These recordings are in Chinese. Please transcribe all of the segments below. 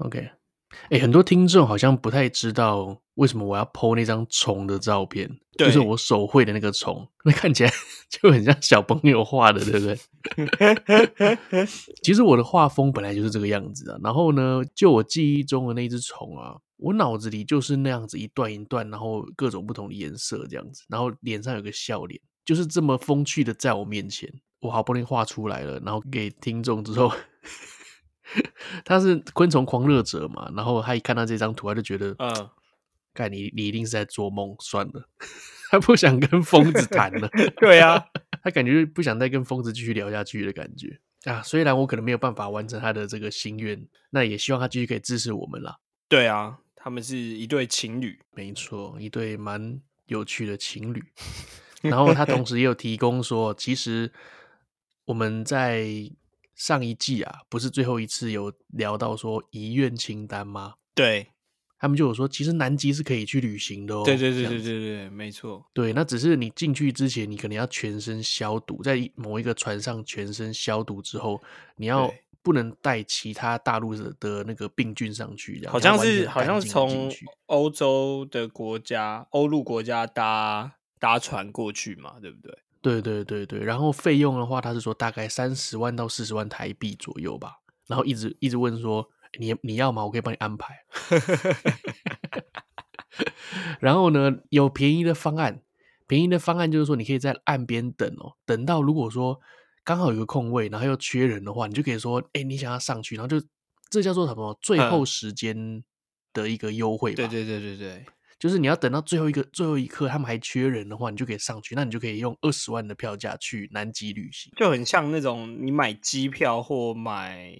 OK，哎，很多听众好像不太知道为什么我要 po 那张虫的照片，就是我手绘的那个虫，那看起来 就很像小朋友画的，对不对？其实我的画风本来就是这个样子啊。然后呢，就我记忆中的那只虫啊，我脑子里就是那样子一段一段，然后各种不同的颜色这样子，然后脸上有个笑脸，就是这么风趣的在我面前，我好不容易画出来了，然后给听众之后。他是昆虫狂热者嘛，然后他一看到这张图，他就觉得，嗯，干你你一定是在做梦，算了，他不想跟疯子谈了。对啊，他感觉不想再跟疯子继续聊下去的感觉啊。虽然我可能没有办法完成他的这个心愿，那也希望他继续可以支持我们啦。对啊，他们是一对情侣，没错，一对蛮有趣的情侣。然后他同时也有提供说，其实我们在。上一季啊，不是最后一次有聊到说遗愿清单吗？对，他们就有说，其实南极是可以去旅行的哦。对对对对对对，没错。对，那只是你进去之前，你可能要全身消毒，在某一个船上全身消毒之后，你要不能带其他大陆的的那个病菌上去。好像是好像是从欧洲的国家、欧陆国家搭搭船过去嘛，对不对？对对对对，然后费用的话，他是说大概三十万到四十万台币左右吧。然后一直一直问说，你你要吗？我可以帮你安排。然后呢，有便宜的方案，便宜的方案就是说，你可以在岸边等哦，等到如果说刚好有个空位，然后又缺人的话，你就可以说，哎，你想要上去，然后就这叫做什么？最后时间的一个优惠吧。对对对对对。就是你要等到最后一个最后一刻，他们还缺人的话，你就可以上去，那你就可以用二十万的票价去南极旅行，就很像那种你买机票或买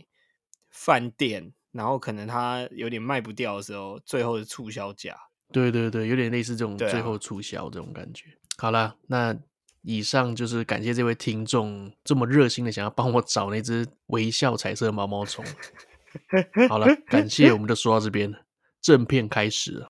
饭店，然后可能它有点卖不掉的时候，最后的促销价。对对对，有点类似这种最后促销这种感觉。啊、好了，那以上就是感谢这位听众这么热心的想要帮我找那只微笑彩色毛毛虫。好了，感谢，我们就说到这边，正片开始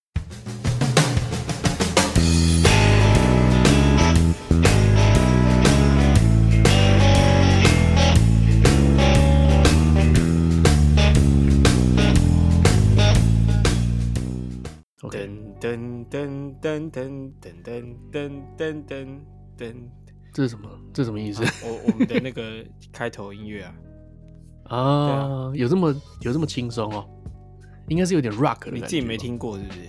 噔噔噔噔噔噔噔噔噔噔，这是什么？这什么意思？啊、我我们的那个开头音乐啊，啊，啊有这么有这么轻松哦？应该是有点 rock 的。你自己没听过是不是？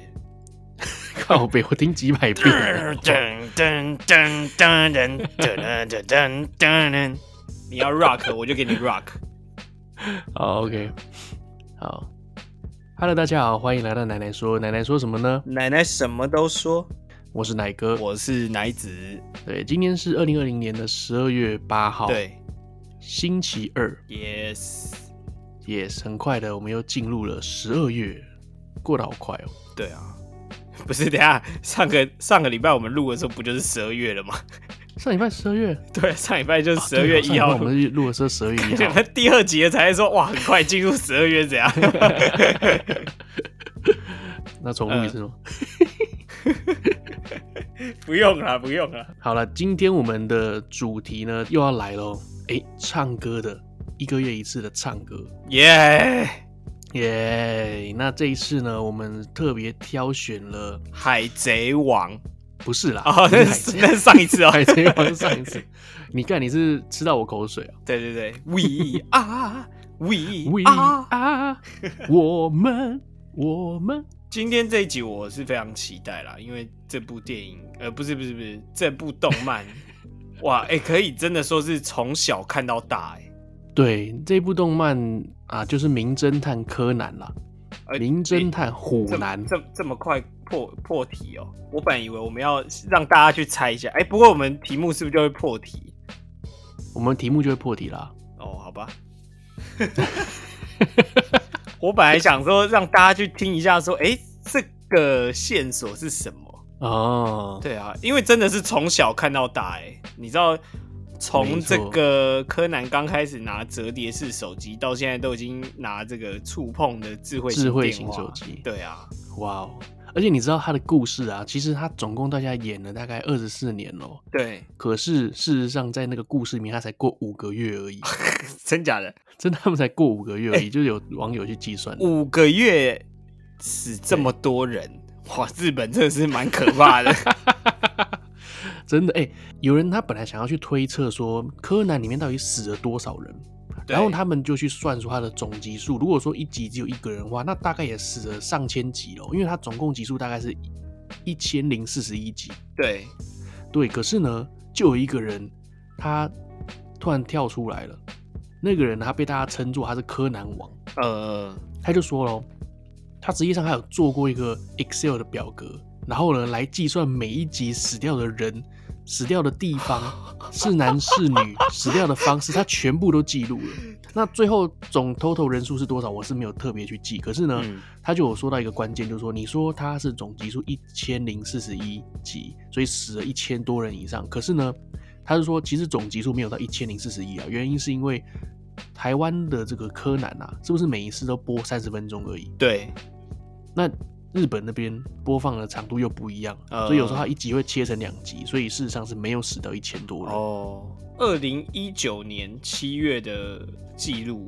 靠北，我听几百遍。噔噔噔噔噔噔噔噔噔，你要 rock 我就给你 rock。好，OK，好。Hello，大家好，欢迎来到奶奶说。奶奶说什么呢？奶奶什么都说。我是奶哥，我是奶子。对，今天是二零二零年的十二月八号，对，星期二。Yes，Yes，很快的，我们又进入了十二月，过得好快哦。对啊，不是，等下上个上个礼拜我们录的时候，不就是十二月了吗？上礼拜十二月，对，上礼拜就是十二月一号，啊、我们录的时候十二月一号。第二集才说，哇，很快进入十二月，这样？那重录一次吗？不用了，不用了。好了，今天我们的主题呢又要来喽。哎、欸，唱歌的，一个月一次的唱歌，耶耶。那这一次呢，我们特别挑选了《海贼王》。不是啦，哦，那是那是上一次哦，海贼王上一次。你看你是吃到我口水啊？对对对，We 啊，We We 啊，我们我们。今天这一集我是非常期待啦，因为这部电影，呃，不是不是不是，这部动漫，哇，哎、欸，可以真的说是从小看到大，哎。对，这部动漫啊，就是《名侦探柯南》啦，《名侦探虎男》这这么快。破破题哦！我本来以为我们要让大家去猜一下，哎、欸，不过我们题目是不是就会破题？我们题目就会破题啦。哦，好吧。我本来想说让大家去听一下，说，哎、欸，这个线索是什么？哦，对啊，因为真的是从小看到大，哎，你知道，从这个柯南刚开始拿折叠式手机，到现在都已经拿这个触碰的智慧智慧型手机。对啊，哇哦。而且你知道他的故事啊，其实他总共大家演了大概二十四年喽。对，可是事实上在那个故事里面，他才过五个月而已。真假的？真的，他们才过五个月而已，欸、就有网友去计算，五个月死这么多人，哇！日本真的是蛮可怕的。真的哎、欸，有人他本来想要去推测说柯南里面到底死了多少人，然后他们就去算出他的总集数。如果说一集只有一个人的话，那大概也死了上千集了，因为他总共集数大概是一千零四十一集。对对，可是呢，就有一个人他突然跳出来了，那个人他被大家称作他是柯南王。呃，他就说喽，他实际上还有做过一个 Excel 的表格，然后呢来计算每一集死掉的人。死掉的地方是男是女，死掉的方式他全部都记录了。那最后总 total 人数是多少？我是没有特别去记。可是呢，嗯、他就有说到一个关键，就是说，你说他是总集数一千零四十一集，所以死了一千多人以上。可是呢，他是说其实总集数没有到一千零四十一啊，原因是因为台湾的这个柯南啊，是不是每一次都播三十分钟而已？对，那。日本那边播放的长度又不一样，呃、所以有时候它一集会切成两集，所以事实上是没有死到一千多人。哦，二零一九年七月的记录，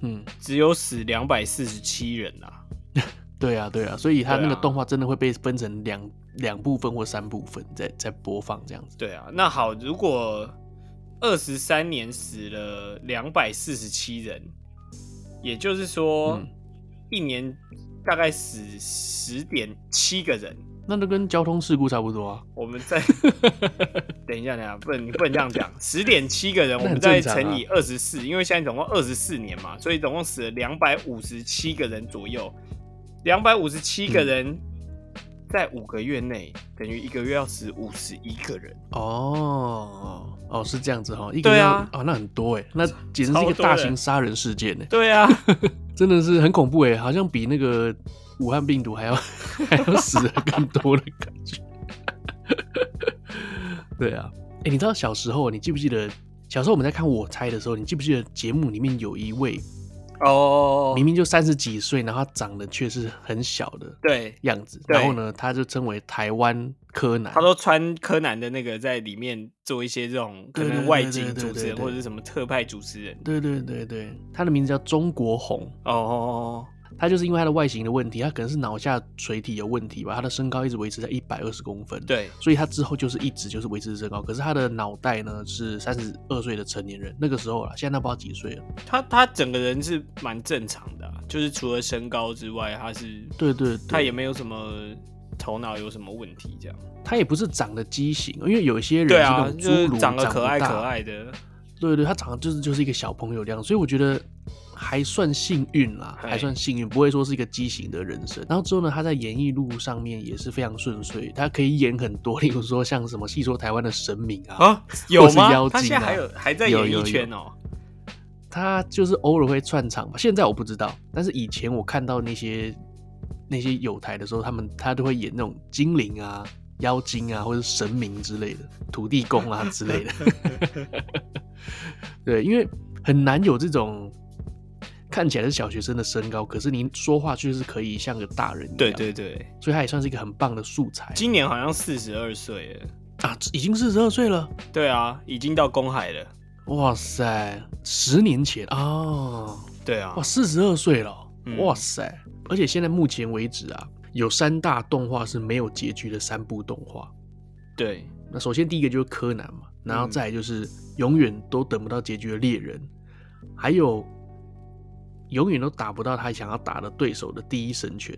嗯，只有死两百四十七人啊。对啊，对啊，所以它那个动画真的会被分成两两部分或三部分在在播放这样子。对啊，那好，如果二十三年死了两百四十七人，也就是说一年。大概死十点七个人，那都跟交通事故差不多啊。我们再 等一下，等一下，不能你不能这样讲。十点七个人，我们再乘以二十四，因为现在总共二十四年嘛，所以总共死了两百五十七个人左右。两百五十七个人。嗯在五个月内，等于一个月要死五十一个人哦哦，是这样子哈，一个月啊、哦，那很多哎，那简直是一个大型杀人事件呢。对啊，真的是很恐怖哎，好像比那个武汉病毒还要 还要死的更多的感觉。对啊，哎、你知道小时候，你记不记得小时候我们在看我猜的时候，你记不记得节目里面有一位？哦，明明就三十几岁，然后他长得却是很小的对样子，然后呢，他就称为台湾柯南。他都穿柯南的那个在里面做一些这种可能外景主持人或者是什么特派主持人。对对对对，他的名字叫中国红。哦。他就是因为他的外形的问题，他可能是脑下垂体有问题吧，他的身高一直维持在一百二十公分，对，所以他之后就是一直就是维持身高，可是他的脑袋呢是三十二岁的成年人，那个时候了，现在他不知道几岁了。他他整个人是蛮正常的啊，就是除了身高之外，他是对，对对，他也没有什么头脑有什么问题这样。他也不是长得畸形，因为有一些人对啊，就是长得可爱可爱的，对对，他长得就是就是一个小朋友这样，所以我觉得。还算幸运啦，还算幸运，不会说是一个畸形的人生。然后之后呢，他在演艺路上面也是非常顺遂，他可以演很多，例如说像什么戏说台湾的神明啊，啊有吗？是妖精啊，他现在还有还在演艺圈哦。他就是偶尔会串场吧，现在我不知道，但是以前我看到那些那些有台的时候，他们他都会演那种精灵啊、妖精啊，或者神明之类的，土地公啊之类的。对，因为很难有这种。看起来是小学生的身高，可是您说话却是可以像个大人一样。对对对，所以他也算是一个很棒的素材。今年好像四十二岁了啊，已经四十二岁了。对啊，已经到公海了。哇塞，十年前啊，哦、对啊，哇，四十二岁了。嗯、哇塞，而且现在目前为止啊，有三大动画是没有结局的三部动画。对，那首先第一个就是柯南嘛，然后再来就是永远都等不到结局的猎人，嗯、还有。永远都打不到他想要打的对手的第一神拳，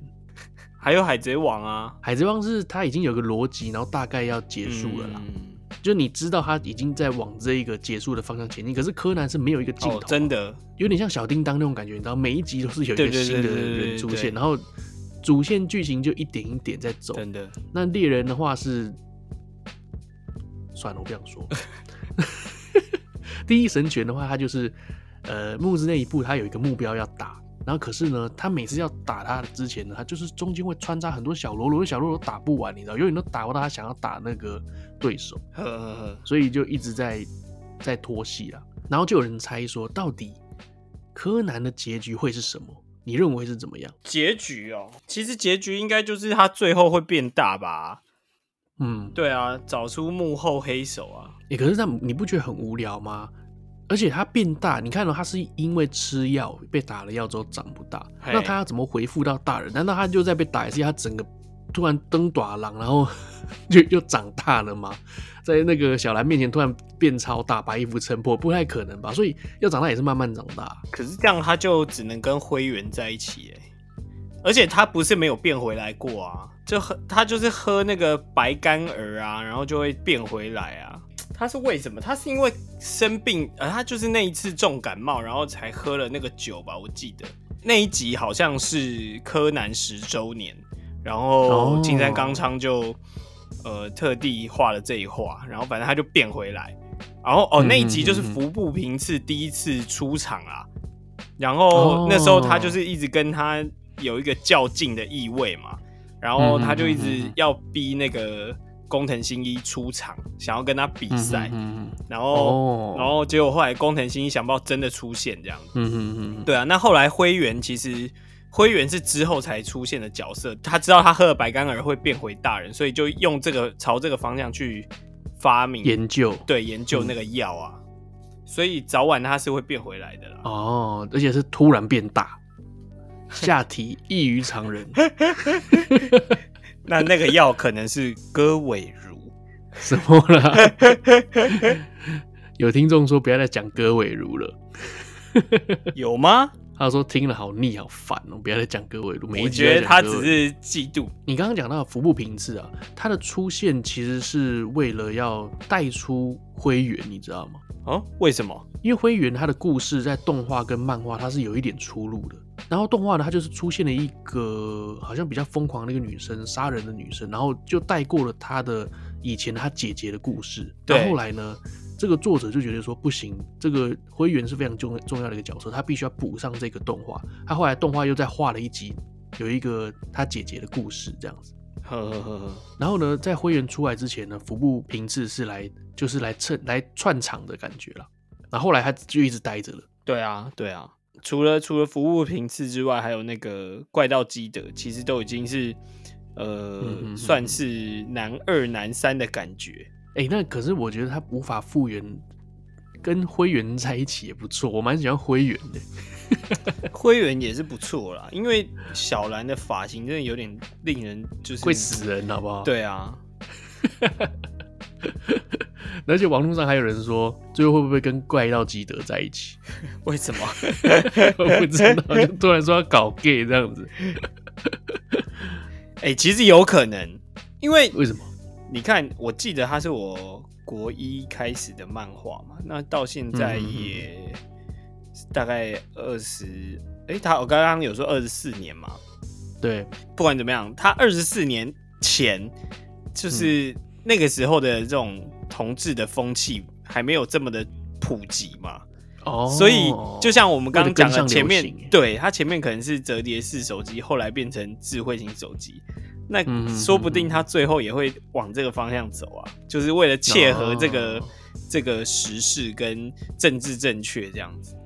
还有海贼王啊！海贼王是他已经有个逻辑，然后大概要结束了啦。嗯、就你知道他已经在往这一个结束的方向前进，可是柯南是没有一个尽头、啊哦，真的有点像小叮当那种感觉，你知道每一集都是有一个新的人出现，然后主线剧情就一点一点在走。真的，那猎人的话是算了，我不想说。第一神拳的话，他就是。呃，木之那一部他有一个目标要打，然后可是呢，他每次要打他的之前呢，他就是中间会穿插很多小喽啰，小喽啰打不完，你知道，永远都打不到他想要打那个对手，呵呵呵，所以就一直在在拖戏啦。然后就有人猜说，到底柯南的结局会是什么？你认为是怎么样？结局哦，其实结局应该就是他最后会变大吧？嗯，对啊，找出幕后黑手啊！哎、欸，可是那你不觉得很无聊吗？而且他变大，你看到、喔、他是因为吃药被打了药之后长不大，那他要怎么回复到大人？难道他就在被打一次，他整个突然登大人，然后 就又长大了吗？在那个小兰面前突然变超大，把衣服撑破，不太可能吧？所以要长大也是慢慢长大。可是这样他就只能跟灰原在一起哎，而且他不是没有变回来过啊，就喝他就是喝那个白干儿啊，然后就会变回来啊。他是为什么？他是因为生病，呃，他就是那一次重感冒，然后才喝了那个酒吧？我记得那一集好像是柯南十周年，然后金山刚昌就呃特地画了这一画，然后反正他就变回来，然后哦那一集就是服部平次第一次出场啦，然后那时候他就是一直跟他有一个较劲的意味嘛，然后他就一直要逼那个。工藤新一出场，想要跟他比赛，嗯，然后，哦，然后结果后来工藤新一想不到真的出现这样。子，嗯嗯嗯，对啊，那后来灰原其实灰原是之后才出现的角色，他知道他喝了白干儿会变回大人，所以就用这个朝这个方向去发明研究，对，研究那个药啊，嗯，所以早晚他是会变回来的啦。哦，而且是突然变大，下体异于常人。那那个药可能是戈尾如 什么啦？有听众说不要再讲戈尾如了，有吗？他说听了好腻好烦哦、喔，不要再讲戈尾如。我觉得他只是嫉妒。你刚刚讲到服部平次啊，他的出现其实是为了要带出灰原，你知道吗？哦，为什么？因为灰原他的故事在动画跟漫画它是有一点出入的。然后动画呢，它就是出现了一个好像比较疯狂的一个女生，杀人的女生，然后就带过了她的以前她姐姐的故事。对。然后后来呢，这个作者就觉得说不行，这个灰原是非常重重要的一个角色，他必须要补上这个动画。他后来动画又再画了一集，有一个他姐姐的故事这样子。呵呵呵呵。然后呢，在灰原出来之前呢，服部平次是来就是来蹭来串场的感觉了。然后后来他就一直待着了。对啊，对啊。除了除了服务频次之外，还有那个怪盗基德，其实都已经是呃、嗯嗯，算是男二男三的感觉。哎、欸，那可是我觉得他无法复原，跟灰原在一起也不错，我蛮喜欢灰原的。灰原也是不错啦，因为小兰的发型真的有点令人就是会死人，好不好？对啊。而且网络上还有人说，最后会不会跟怪盗基德在一起？为什么？我不知道，就突然说要搞 gay 这样子。哎、欸，其实有可能，因为为什么？你看，我记得他是我国一开始的漫画嘛，那到现在也大概二十，哎，他我刚刚有说二十四年嘛，对，不管怎么样，他二十四年前就是。嗯那个时候的这种同志的风气还没有这么的普及嘛，哦、oh，所以就像我们刚刚讲的，前面对它前面可能是折叠式手机，后来变成智慧型手机，那说不定它最后也会往这个方向走啊，就是为了切合这个、oh. 这个时事跟政治正确这样子。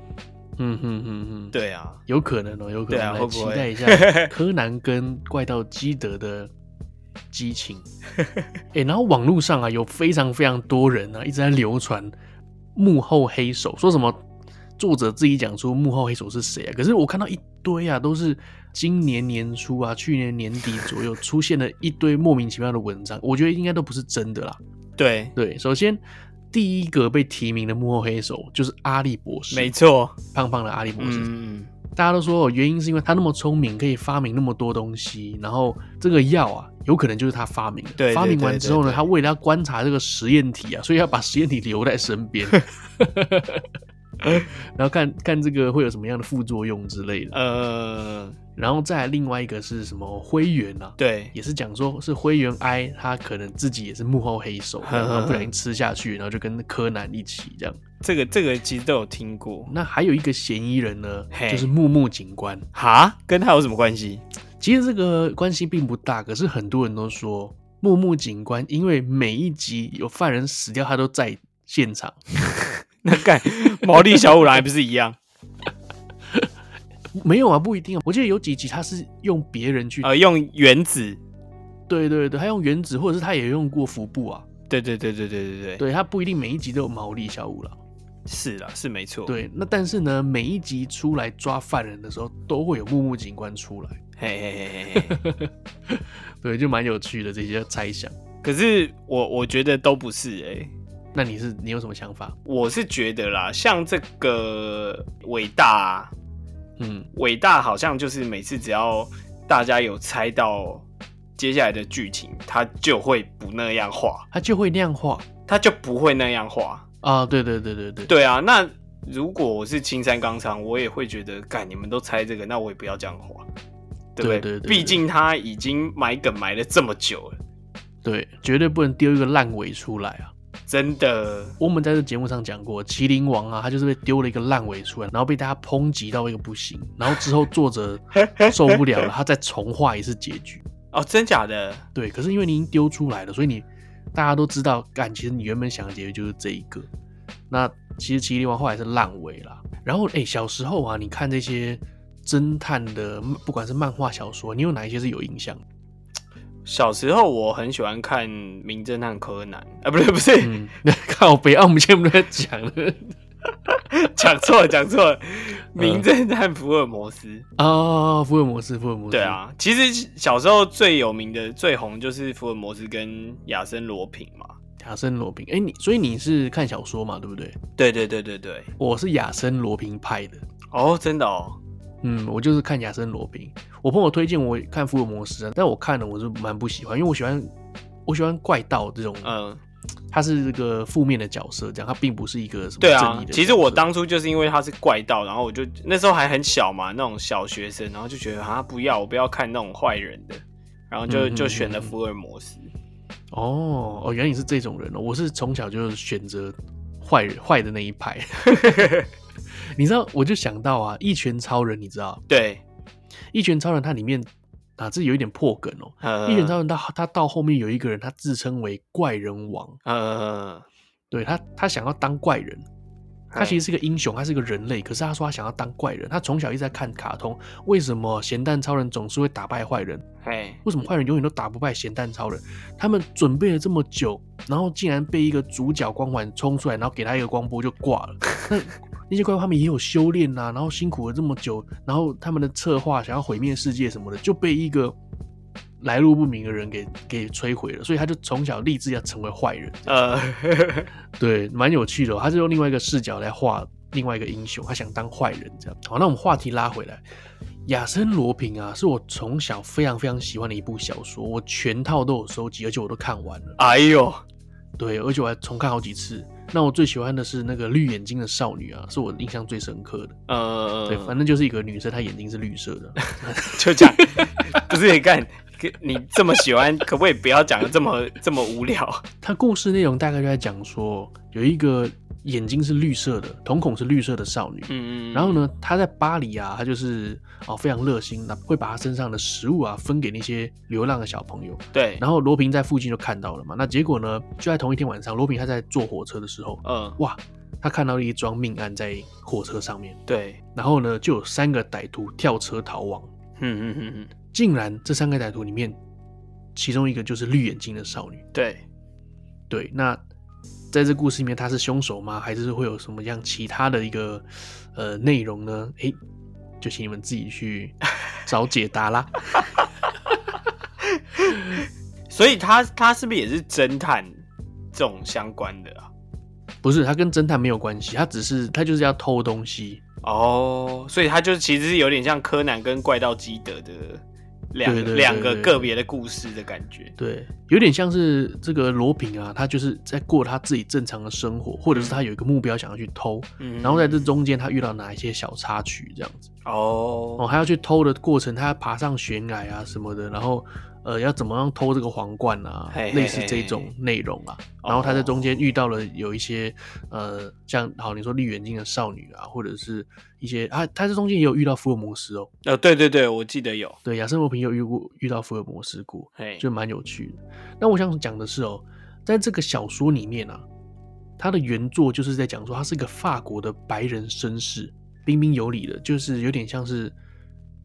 嗯哼哼哼，对啊，有可能哦，有可能，对啊、来期待一下柯南跟怪盗基德的。激情，哎、欸，然后网络上啊，有非常非常多人啊，一直在流传幕后黑手，说什么作者自己讲出幕后黑手是谁啊？可是我看到一堆啊，都是今年年初啊，去年年底左右出现的一堆莫名其妙的文章，我觉得应该都不是真的啦。对对，首先第一个被提名的幕后黑手就是阿笠博士，没错，胖胖的阿笠博士。嗯，大家都说原因是因为他那么聪明，可以发明那么多东西，然后这个药啊。有可能就是他发明的。对，发明完之后呢，他为了要观察这个实验体啊，所以要把实验体留在身边，然后看看这个会有什么样的副作用之类的。呃，然后再来另外一个是什么灰原啊？对，也是讲说是灰原哀，他可能自己也是幕后黑手，然后不小心吃下去，然后就跟柯南一起这样。这个这个其实都有听过。那还有一个嫌疑人呢，就是木木警官。哈，跟他有什么关系？其实这个关系并不大，可是很多人都说木木警官因为每一集有犯人死掉，他都在现场。那干毛利小五郎还不是一样？没有啊，不一定啊。我记得有几集他是用别人去，呃，用原子。对对对，他用原子，或者是他也用过服部啊。对对对对对对对，对他不一定每一集都有毛利小五郎。是啦，是没错。对，那但是呢，每一集出来抓犯人的时候，都会有木木警官出来。嘿嘿嘿嘿嘿，对，就蛮有趣的这些猜想。可是我我觉得都不是哎、欸。那你是你有什么想法？我是觉得啦，像这个伟大、啊，嗯，伟大好像就是每次只要大家有猜到接下来的剧情，他就会不那样画，他就会那样画，他就不会那样画。啊，对对对对对，对啊。那如果我是青山刚昌，我也会觉得，干你们都猜这个，那我也不要这样画，对不对？对对对对，毕竟他已经埋梗埋了这么久了，对，绝对不能丢一个烂尾出来啊！真的，我们在这节目上讲过，麒麟王啊，他就是被丢了一个烂尾出来，然后被大家抨击到一个不行，然后之后作者 受不了了，他再重画一次结局。哦，真假的？对，可是因为你已经丢出来了，所以你。大家都知道，感，其实你原本想的结局就是这一个。那其实《麒麟王》后来是烂尾啦。然后，哎、欸，小时候啊，你看这些侦探的，不管是漫画、小说，你有哪一些是有印象？小时候我很喜欢看《名侦探柯南》啊，不对，不是，嗯、看我北澳，我们现在不在讲了。讲错了，讲错了，名侦探福尔摩斯啊、福尔摩斯，福尔摩斯。对啊，其实小时候最有名的、最红就是福尔摩斯跟亚森罗平嘛。亚森罗平，哎、欸，你所以你是看小说嘛，对不对？对对对对对，我是亚森罗平派的。哦，真的哦。嗯，我就是看亚森罗平。我朋友推荐我看福尔摩斯，但我看了我是蛮不喜欢，因为我喜欢我喜欢怪盗这种，嗯。他是这个负面的角色，这样他并不是一个什么。对啊，其实我当初就是因为他是怪盗，然后我就那时候还很小嘛，那种小学生，然后就觉得啊，不要，我不要看那种坏人的，然后就就选了福尔摩斯。哦哦，原来你是这种人哦，我是从小就选择坏人坏的那一派。你知道，我就想到啊，一拳超人，你知道？对，一拳超人它里面。啊，这有一点破梗哦。Uh, 一拳超人他他到后面有一个人，他自称为怪人王。Uh, 对他，他想要当怪人。他其实是个英雄，他是个人类，可是他说他想要当怪人。他从小一直在看卡通，为什么咸蛋超人总是会打败坏人？为什么坏人永远都打不败咸蛋超人？他们准备了这么久，然后竟然被一个主角光环冲出来，然后给他一个光波就挂了。那那些怪物他们也有修炼呐，然后辛苦了这么久，然后他们的策划想要毁灭世界什么的，就被一个来路不明的人给给摧毁了。所以他就从小立志要成为坏人。呃，对，蛮有趣的哦。他是用另外一个视角来画另外一个英雄，他想当坏人这样。好，那我们话题拉回来，亚森罗平啊，是我从小非常非常喜欢的一部小说，我全套都有收集，而且我都看完了。哎呦，对，而且我还重看好几次。那我最喜欢的是那个绿眼睛的少女啊，是我印象最深刻的。呃，对，反正就是一个女生，她眼睛是绿色的，就这样。不是你看，你这么喜欢，可不可以不要讲的这么这么无聊？她故事内容大概就在讲说，有一个。眼睛是绿色的，瞳孔是绿色的少女。嗯嗯。然后呢，她在巴黎啊，她就是哦非常热心，那会把她身上的食物啊分给那些流浪的小朋友。对。然后罗平在附近就看到了嘛，那结果呢，就在同一天晚上，罗平他在坐火车的时候，嗯，哇，他看到了一桩命案在火车上面。对。然后呢，就有三个歹徒跳车逃亡。嗯嗯嗯嗯。竟然这三个歹徒里面，其中一个就是绿眼睛的少女。对。对，那。在这故事里面，他是凶手吗？还是会有什么样其他的一个呃内容呢？诶，就请你们自己去找解答啦。所以他他是不是也是侦探这种相关的啊？不是，他跟侦探没有关系，他只是他就是要偷东西哦。所以他就其实是有点像柯南跟怪盗基德的。两两个个别的故事的感觉，对，有点像是这个罗平啊，他就是在过他自己正常的生活，或者是他有一个目标想要去偷，嗯，然后在这中间他遇到哪一些小插曲这样子，哦，哦，他要去偷的过程，他要爬上悬崖啊什么的，然后。呃，要怎么样偷这个皇冠啊？类似这种内容啊。然后他在中间遇到了有一些、哦、呃，像好你说绿眼睛的少女啊，或者是一些啊，他这中间也有遇到福尔摩斯哦。呃、哦，对对对，我记得有。对，亚森罗平有遇过遇到福尔摩斯过，就蛮有趣的。那我想讲的是哦，在这个小说里面啊，他的原作就是在讲说他是一个法国的白人绅士，彬彬有礼的，就是有点像是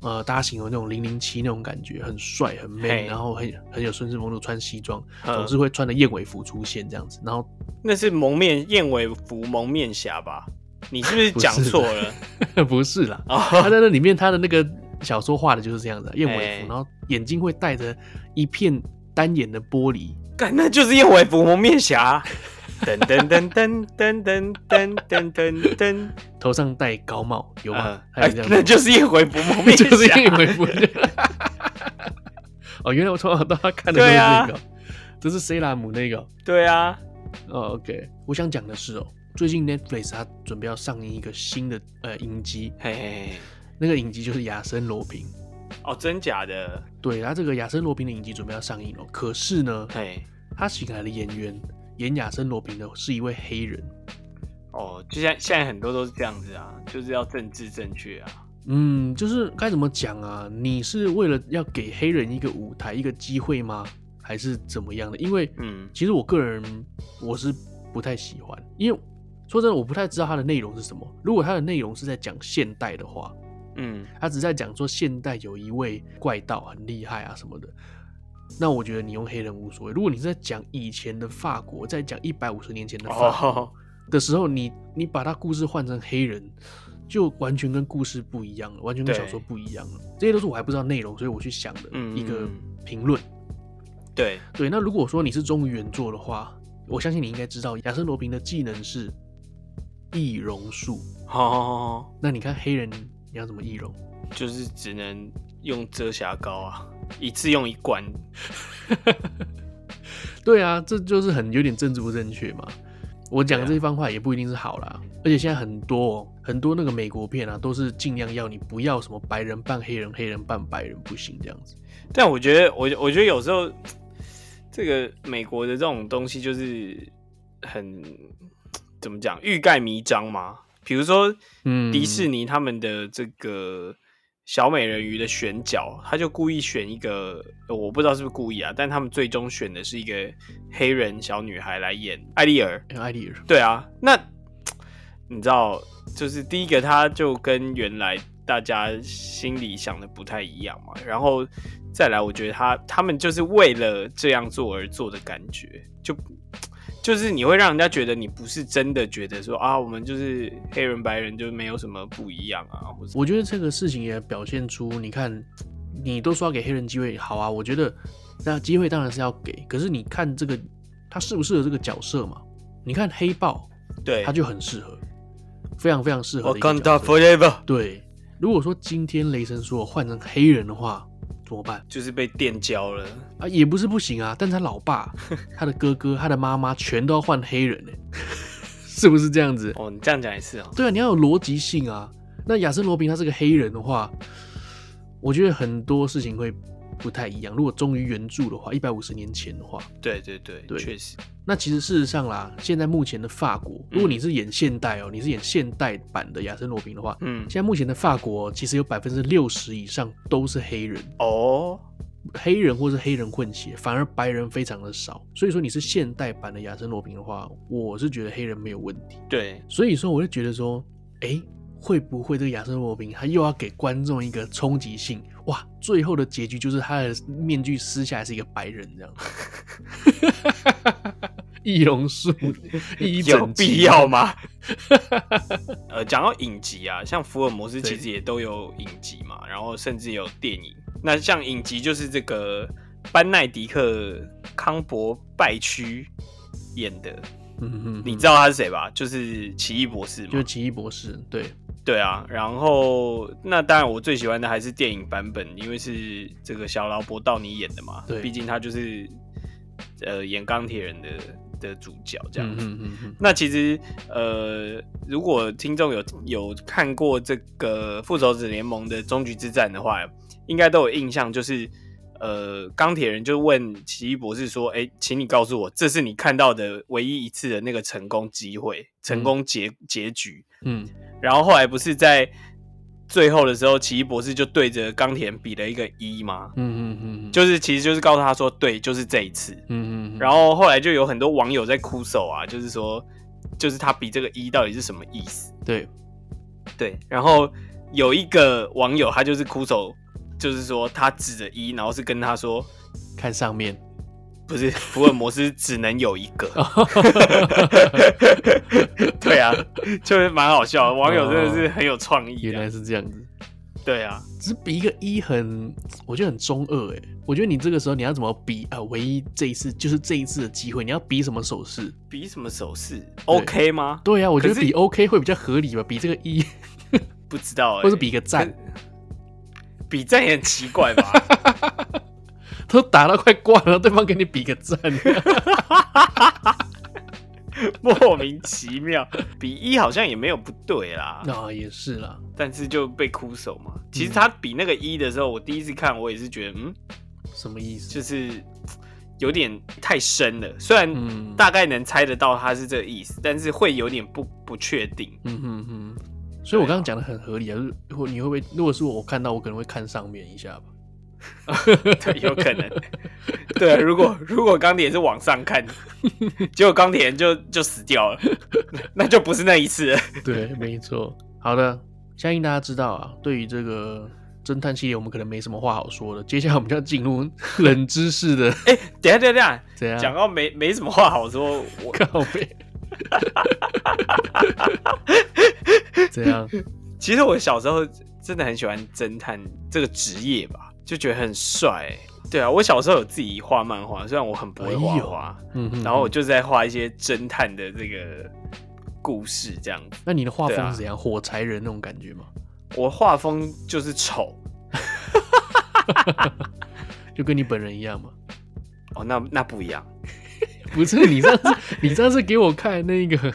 呃，大家形容那种零零七那种感觉，很帅很 man，然后很很有绅士风度，穿西装，总是会穿的燕尾服出现这样子。然后那是蒙面燕尾服蒙面侠吧？你是不是讲错了？不是啦，他在那里面他的那个小说画的就是这样子，燕尾服，然后眼睛会带着一片单眼的玻璃，干，那就是燕尾服蒙面侠。噔噔噔噔噔噔噔噔噔噔，头上戴高帽，有吗？哎，那就是一回不梦 面，就是燕尾服。哦，原来我从小到大看的都是那个，这是 C 拉姆那个。对啊。哦，OK，我想讲的是哦，最近 Netflix 它准备要上映一个新的呃影集，嘿嘿嘿，那个影集就是亚森罗平。哦，真假的？对，他这个亚森罗平的影集准备要上映了，可是呢，嘿，他请来的演员。演亚森罗平的是一位黑人，哦，就像现在很多都是这样子啊，就是要政治正确啊。嗯，就是该怎么讲啊？你是为了要给黑人一个舞台、一个机会吗？还是怎么样的？因为，嗯，其实我个人我是不太喜欢，因为说真的，我不太知道它的内容是什么。如果它的内容是在讲现代的话，嗯，他只在讲说现代有一位怪盗很厉害啊什么的。那我觉得你用黑人无所谓。如果你是在讲以前的法国，在讲一百五十年前的法国的时候，你你把它故事换成黑人，就完全跟故事不一样了，完全跟小说不一样了。这些都是我还不知道内容，所以我去想的一个评论。对对，那如果说你是忠于原作的话，我相信你应该知道亚森罗平的技能是易容术。好，那你看黑人你要怎么易容？就是只能用遮瑕膏啊。一次用一罐，对啊，这就是很有点政治不正确嘛。我讲的这些方法也不一定是好啦，而且现在很多很多那个美国片啊，都是尽量要你不要什么白人扮黑人，黑人扮白人不行这样子。但我觉得，我我觉得有时候这个美国的这种东西就是很怎么讲，欲盖弥彰嘛。比如说，嗯，迪士尼他们的这个。小美人鱼的选角，他就故意选一个，我不知道是不是故意啊，但他们最终选的是一个黑人小女孩来演艾丽尔。艾丽尔，对啊，那你知道，就是第一个，他就跟原来大家心里想的不太一样嘛，然后再来，我觉得他他们就是为了这样做而做的感觉，就。就是你会让人家觉得你不是真的觉得说啊，我们就是黑人白人就没有什么不一样啊。或者我觉得这个事情也表现出，你看，你都说要给黑人机会，好啊，我觉得那机会当然是要给。可是你看这个他适不适合这个角色嘛？你看黑豹，对，他就很适合，非常非常适合的一个角色。Forever。对，如果说今天雷神说换成黑人的话。怎么办？就是被电焦了啊，也不是不行啊。但他老爸、他的哥哥、他的妈妈全都要换黑人呢，是不是这样子？哦，你这样讲也是哦。对啊，你要有逻辑性啊。那亚森罗平他是个黑人的话，我觉得很多事情会。不太一样。如果忠于原著的话，一百五十年前的话，对对对，对，确实。那其实事实上啦，现在目前的法国，如果你是演现代哦、喔，嗯、你是演现代版的亚森罗宾的话，嗯，现在目前的法国其实有百分之六十以上都是黑人哦，黑人或是黑人混血，反而白人非常的少。所以说你是现代版的亚森罗宾的话，我是觉得黑人没有问题。对，所以说我就觉得说，哎、欸。会不会这个亚瑟罗宾他又要给观众一个冲击性？哇，最后的结局就是他的面具撕下来是一个白人这样，易容术 有必要吗？呃，讲到影集啊，像福尔摩斯其实也都有影集嘛，然后甚至有电影。那像影集就是这个班奈迪克康伯拜区演的，嗯哼哼，你知道他是谁吧？就是奇异博士嘛，就是奇异博士，对。对啊，然后那当然我最喜欢的还是电影版本，因为是这个小劳勃道尼演的嘛。对，毕竟他就是呃演钢铁人的的主角这样子。嗯嗯嗯。那其实呃，如果听众有有看过这个复仇者联盟的终局之战的话，应该都有印象，就是呃钢铁人就问奇异博士说：“哎，请你告诉我，这是你看到的唯一一次的那个成功机会，成功结、嗯、结局。”嗯。然后后来不是在最后的时候，奇异博士就对着钢铁人比了一个一吗？嗯嗯嗯，就是其实就是告诉他说，对，就是这一次。嗯嗯。然后后来就有很多网友在哭手啊，就是说，就是他比这个一到底是什么意思？对，对。然后有一个网友他就是哭手，就是说他指着一，然后是跟他说看上面。不是福尔摩斯只能有一个，对啊，就是蛮好笑的。网友真的是很有创意，原来是这样子。对啊，只是比一个一很，我觉得很中二哎。我觉得你这个时候你要怎么比啊？唯一这一次就是这一次的机会，你要比什么手势？比什么手势？OK 吗？对啊，我觉得比 OK 会比较合理吧。比这个一，不知道，或者比个赞，比赞也很奇怪吧。都打到快挂了，对方给你比个赞，莫名其妙。比一好像也没有不对啦，啊、哦，也是啦，但是就被哭手嘛。其实他比那个一的时候，我第一次看，我也是觉得，嗯，什么意思？就是有点太深了。虽然大概能猜得到他是这个意思，但是会有点不不确定。嗯哼哼。所以我刚刚讲的很合理啊，如果你会不会？如果是我看到，我可能会看上面一下吧。对，有可能。对，如果如果钢铁是往上看，结果钢铁人就就死掉了，那就不是那一次了。对，没错。好的，相信大家知道啊，对于这个侦探系列，我们可能没什么话好说的。接下来我们就要进入 冷知识的。哎、欸，等下等下，等下？讲到没没什么话好说，我靠北。怎样？其实我小时候真的很喜欢侦探这个职业吧。就觉得很帅、欸，对啊，我小时候有自己画漫画，虽然我很不会画画，然后我就在画一些侦探的这个故事这样子。那你的画风是怎样？啊、火柴人那种感觉吗？我画风就是丑，就跟你本人一样吗？哦，那那不一样，不是你上次 你上次给我看那个。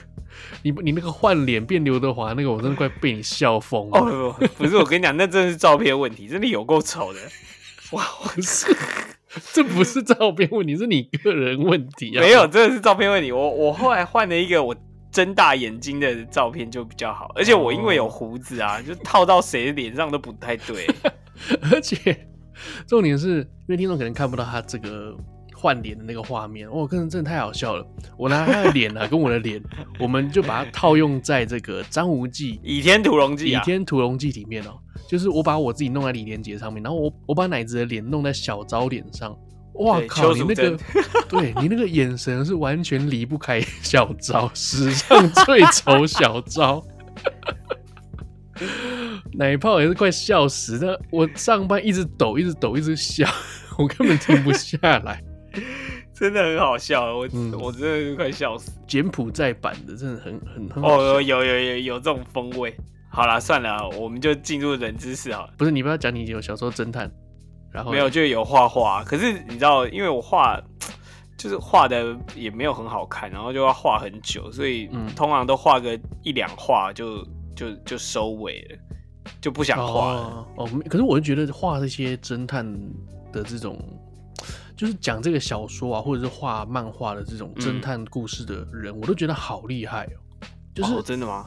你你那个换脸变刘德华那个，我真的快被你笑疯了。哦不，是，我跟你讲，那真的是照片问题，真的有够丑的。哇，我是，这不是照片问题，是你个人问题啊。没有，真的是照片问题。我我后来换了一个我睁大眼睛的照片就比较好，而且我因为有胡子啊，就套到谁的脸上都不太对。而且重点是因为听众可能看不到他这个。换脸的那个画面，哦，真的真的太好笑了。我拿他的脸啊，跟我的脸，我们就把它套用在这个张无忌《倚天屠龙记》《倚天屠龙记》里面哦。就是我把我自己弄在李连杰上面，然后我我把奶子的脸弄在小昭脸上。哇靠！你那个，对你那个眼神是完全离不开小昭，史上最丑小昭。奶泡也是快笑死，那我上班一直抖，一直抖，一直笑，我根本停不下来。真的很好笑，我、嗯、我真的是快笑死。柬埔寨版的真的很很很哦，有有有有这种风味。好啦，算了，我们就进入冷知识好了。不是你不要讲你有小时候侦探，然后没有就有画画。可是你知道，因为我画 就是画的也没有很好看，然后就要画很久，所以通常都画个一两画就就就收尾了，就不想画了哦。哦，可是我就觉得画这些侦探的这种。就是讲这个小说啊，或者是画漫画的这种侦探故事的人，嗯、我都觉得好厉害哦。就是、哦、真的吗？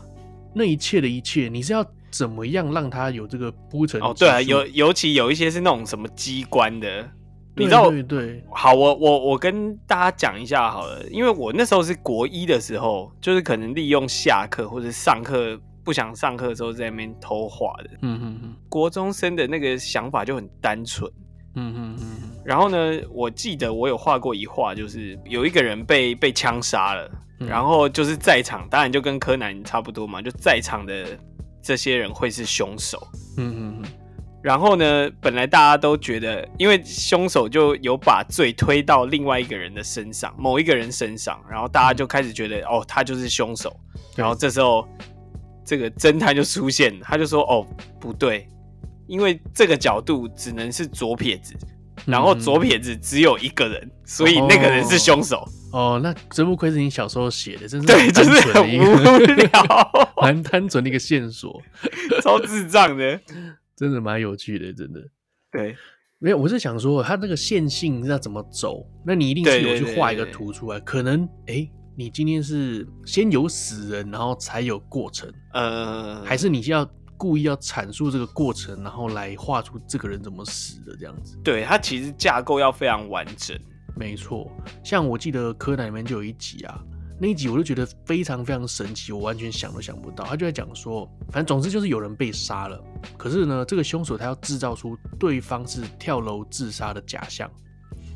那一切的一切，你是要怎么样让他有这个铺陈？哦，对啊，尤尤其有一些是那种什么机关的，你知道？对，对对。好，我我我跟大家讲一下好了，因为我那时候是国一的时候，就是可能利用下课或者上课不想上课的时候在那边偷画的。嗯嗯嗯。国中生的那个想法就很单纯。嗯嗯嗯，然后呢，我记得我有画过一画，就是有一个人被被枪杀了，嗯、然后就是在场，当然就跟柯南差不多嘛，就在场的这些人会是凶手。嗯嗯嗯。然后呢，本来大家都觉得，因为凶手就有把罪推到另外一个人的身上，某一个人身上，然后大家就开始觉得，嗯、哦，他就是凶手。然后这时候，这个侦探就出现，他就说，哦，不对。因为这个角度只能是左撇子，然后左撇子只有一个人，嗯、所以那个人是凶手。哦，那真不愧是你小时候写的，真是对，就是很无聊，蛮单纯的一个线索，超智障的，真的蛮有趣的，真的。对，没有，我是想说，他那个线性要怎么走？那你一定是有去画一个图出来，可能哎，你今天是先有死人，然后才有过程，呃，还是你要？故意要阐述这个过程，然后来画出这个人怎么死的这样子。对，它其实架构要非常完整。没错，像我记得柯南里面就有一集啊，那一集我就觉得非常非常神奇，我完全想都想不到。他就在讲说，反正总之就是有人被杀了，可是呢，这个凶手他要制造出对方是跳楼自杀的假象，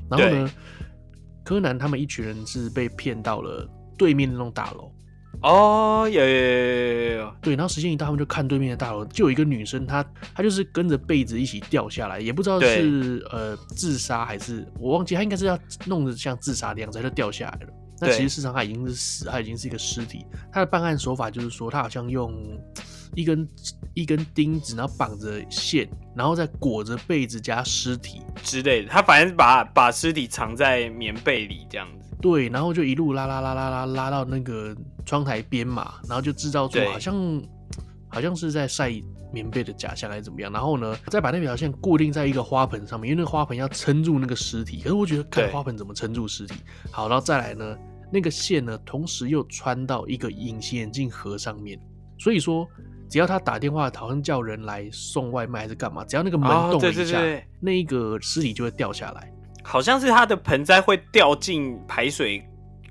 然后呢，柯南他们一群人是被骗到了对面那栋大楼。哦，有有有有有，对，然后时间一到，他们就看对面的大楼，就有一个女生，她她就是跟着被子一起掉下来，也不知道是呃自杀还是我忘记，她应该是要弄得像自杀的样子，她就掉下来了。那其实事实上她已经是死，她已经是一个尸体。她的办案手法就是说，她好像用一根一根钉子，然后绑着线，然后再裹着被子加尸体之类的。她反正把把尸体藏在棉被里这样子。对，然后就一路拉拉拉拉拉拉到那个窗台边嘛，然后就制造出好像好像是在晒棉被的假象还是怎么样，然后呢，再把那条线固定在一个花盆上面，因为那个花盆要撑住那个尸体。可是我觉得看花盆怎么撑住尸体？好，然后再来呢，那个线呢，同时又穿到一个隐形眼镜盒上面，所以说只要他打电话，好像叫人来送外卖还是干嘛，只要那个门动一下，哦、那一个尸体就会掉下来。好像是它的盆栽会掉进排水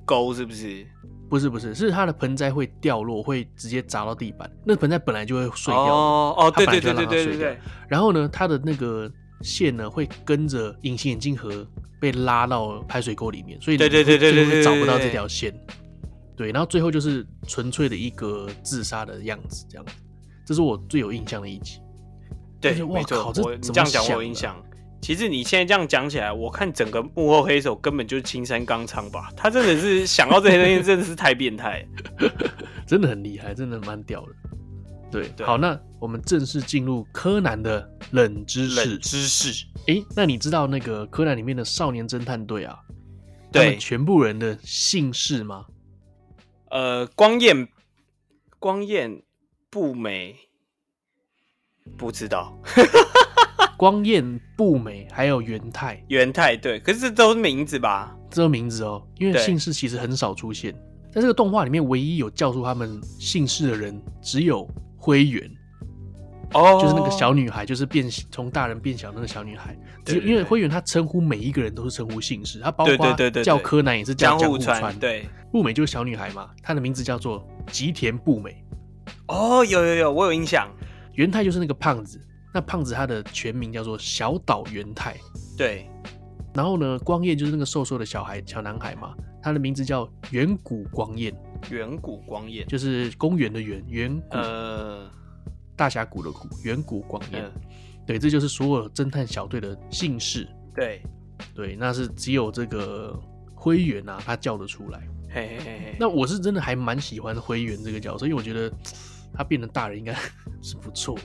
沟，是不是？不是，不是，是它的盆栽会掉落，会直接砸到地板。那盆栽本来就会碎掉。哦哦，对对对对对对对。然后呢，它的那个线呢，会跟着隐形眼镜盒被拉到排水沟里面，所以对对对对对，找不到这条线。对，然后最后就是纯粹的一个自杀的样子，这样子。这是我最有印象的一集。对，哇靠，这你这样讲我有印象。其实你现在这样讲起来，我看整个幕后黑手根本就是青山刚昌吧？他真的是想到这些东西，真的是太变态，真的很厉害，真的蛮屌的。对，对好，那我们正式进入柯南的冷知识。冷知识，哎、欸，那你知道那个柯南里面的少年侦探队啊？对，他们全部人的姓氏吗？呃，光彦，光彦，不美，不知道。光彦、步美还有元太，元太对，可是这都是名字吧？这个名字哦，因为姓氏其实很少出现，在这个动画里面，唯一有叫出他们姓氏的人只有灰原哦，就是那个小女孩，就是变从大人变小那个小女孩。对，对，对，因为灰原她称呼每一个人都是称呼姓氏，她包括叫柯南也是叫江户川。对，步美就是小女孩嘛，她的名字叫做吉田步美。哦，有有有，我有印象。元太就是那个胖子。那胖子他的全名叫做小岛元太，对。然后呢，光彦就是那个瘦瘦的小孩小男孩嘛，他的名字叫远古光彦。远古光彦就是公园的远，远古呃大峡谷的谷，远古光彦。呃、对，这就是所有侦探小队的姓氏。对对，那是只有这个灰原啊，他叫得出来。嘿嘿嘿嘿。那我是真的还蛮喜欢灰原这个角色，因为我觉得他变成大人应该 是不错的。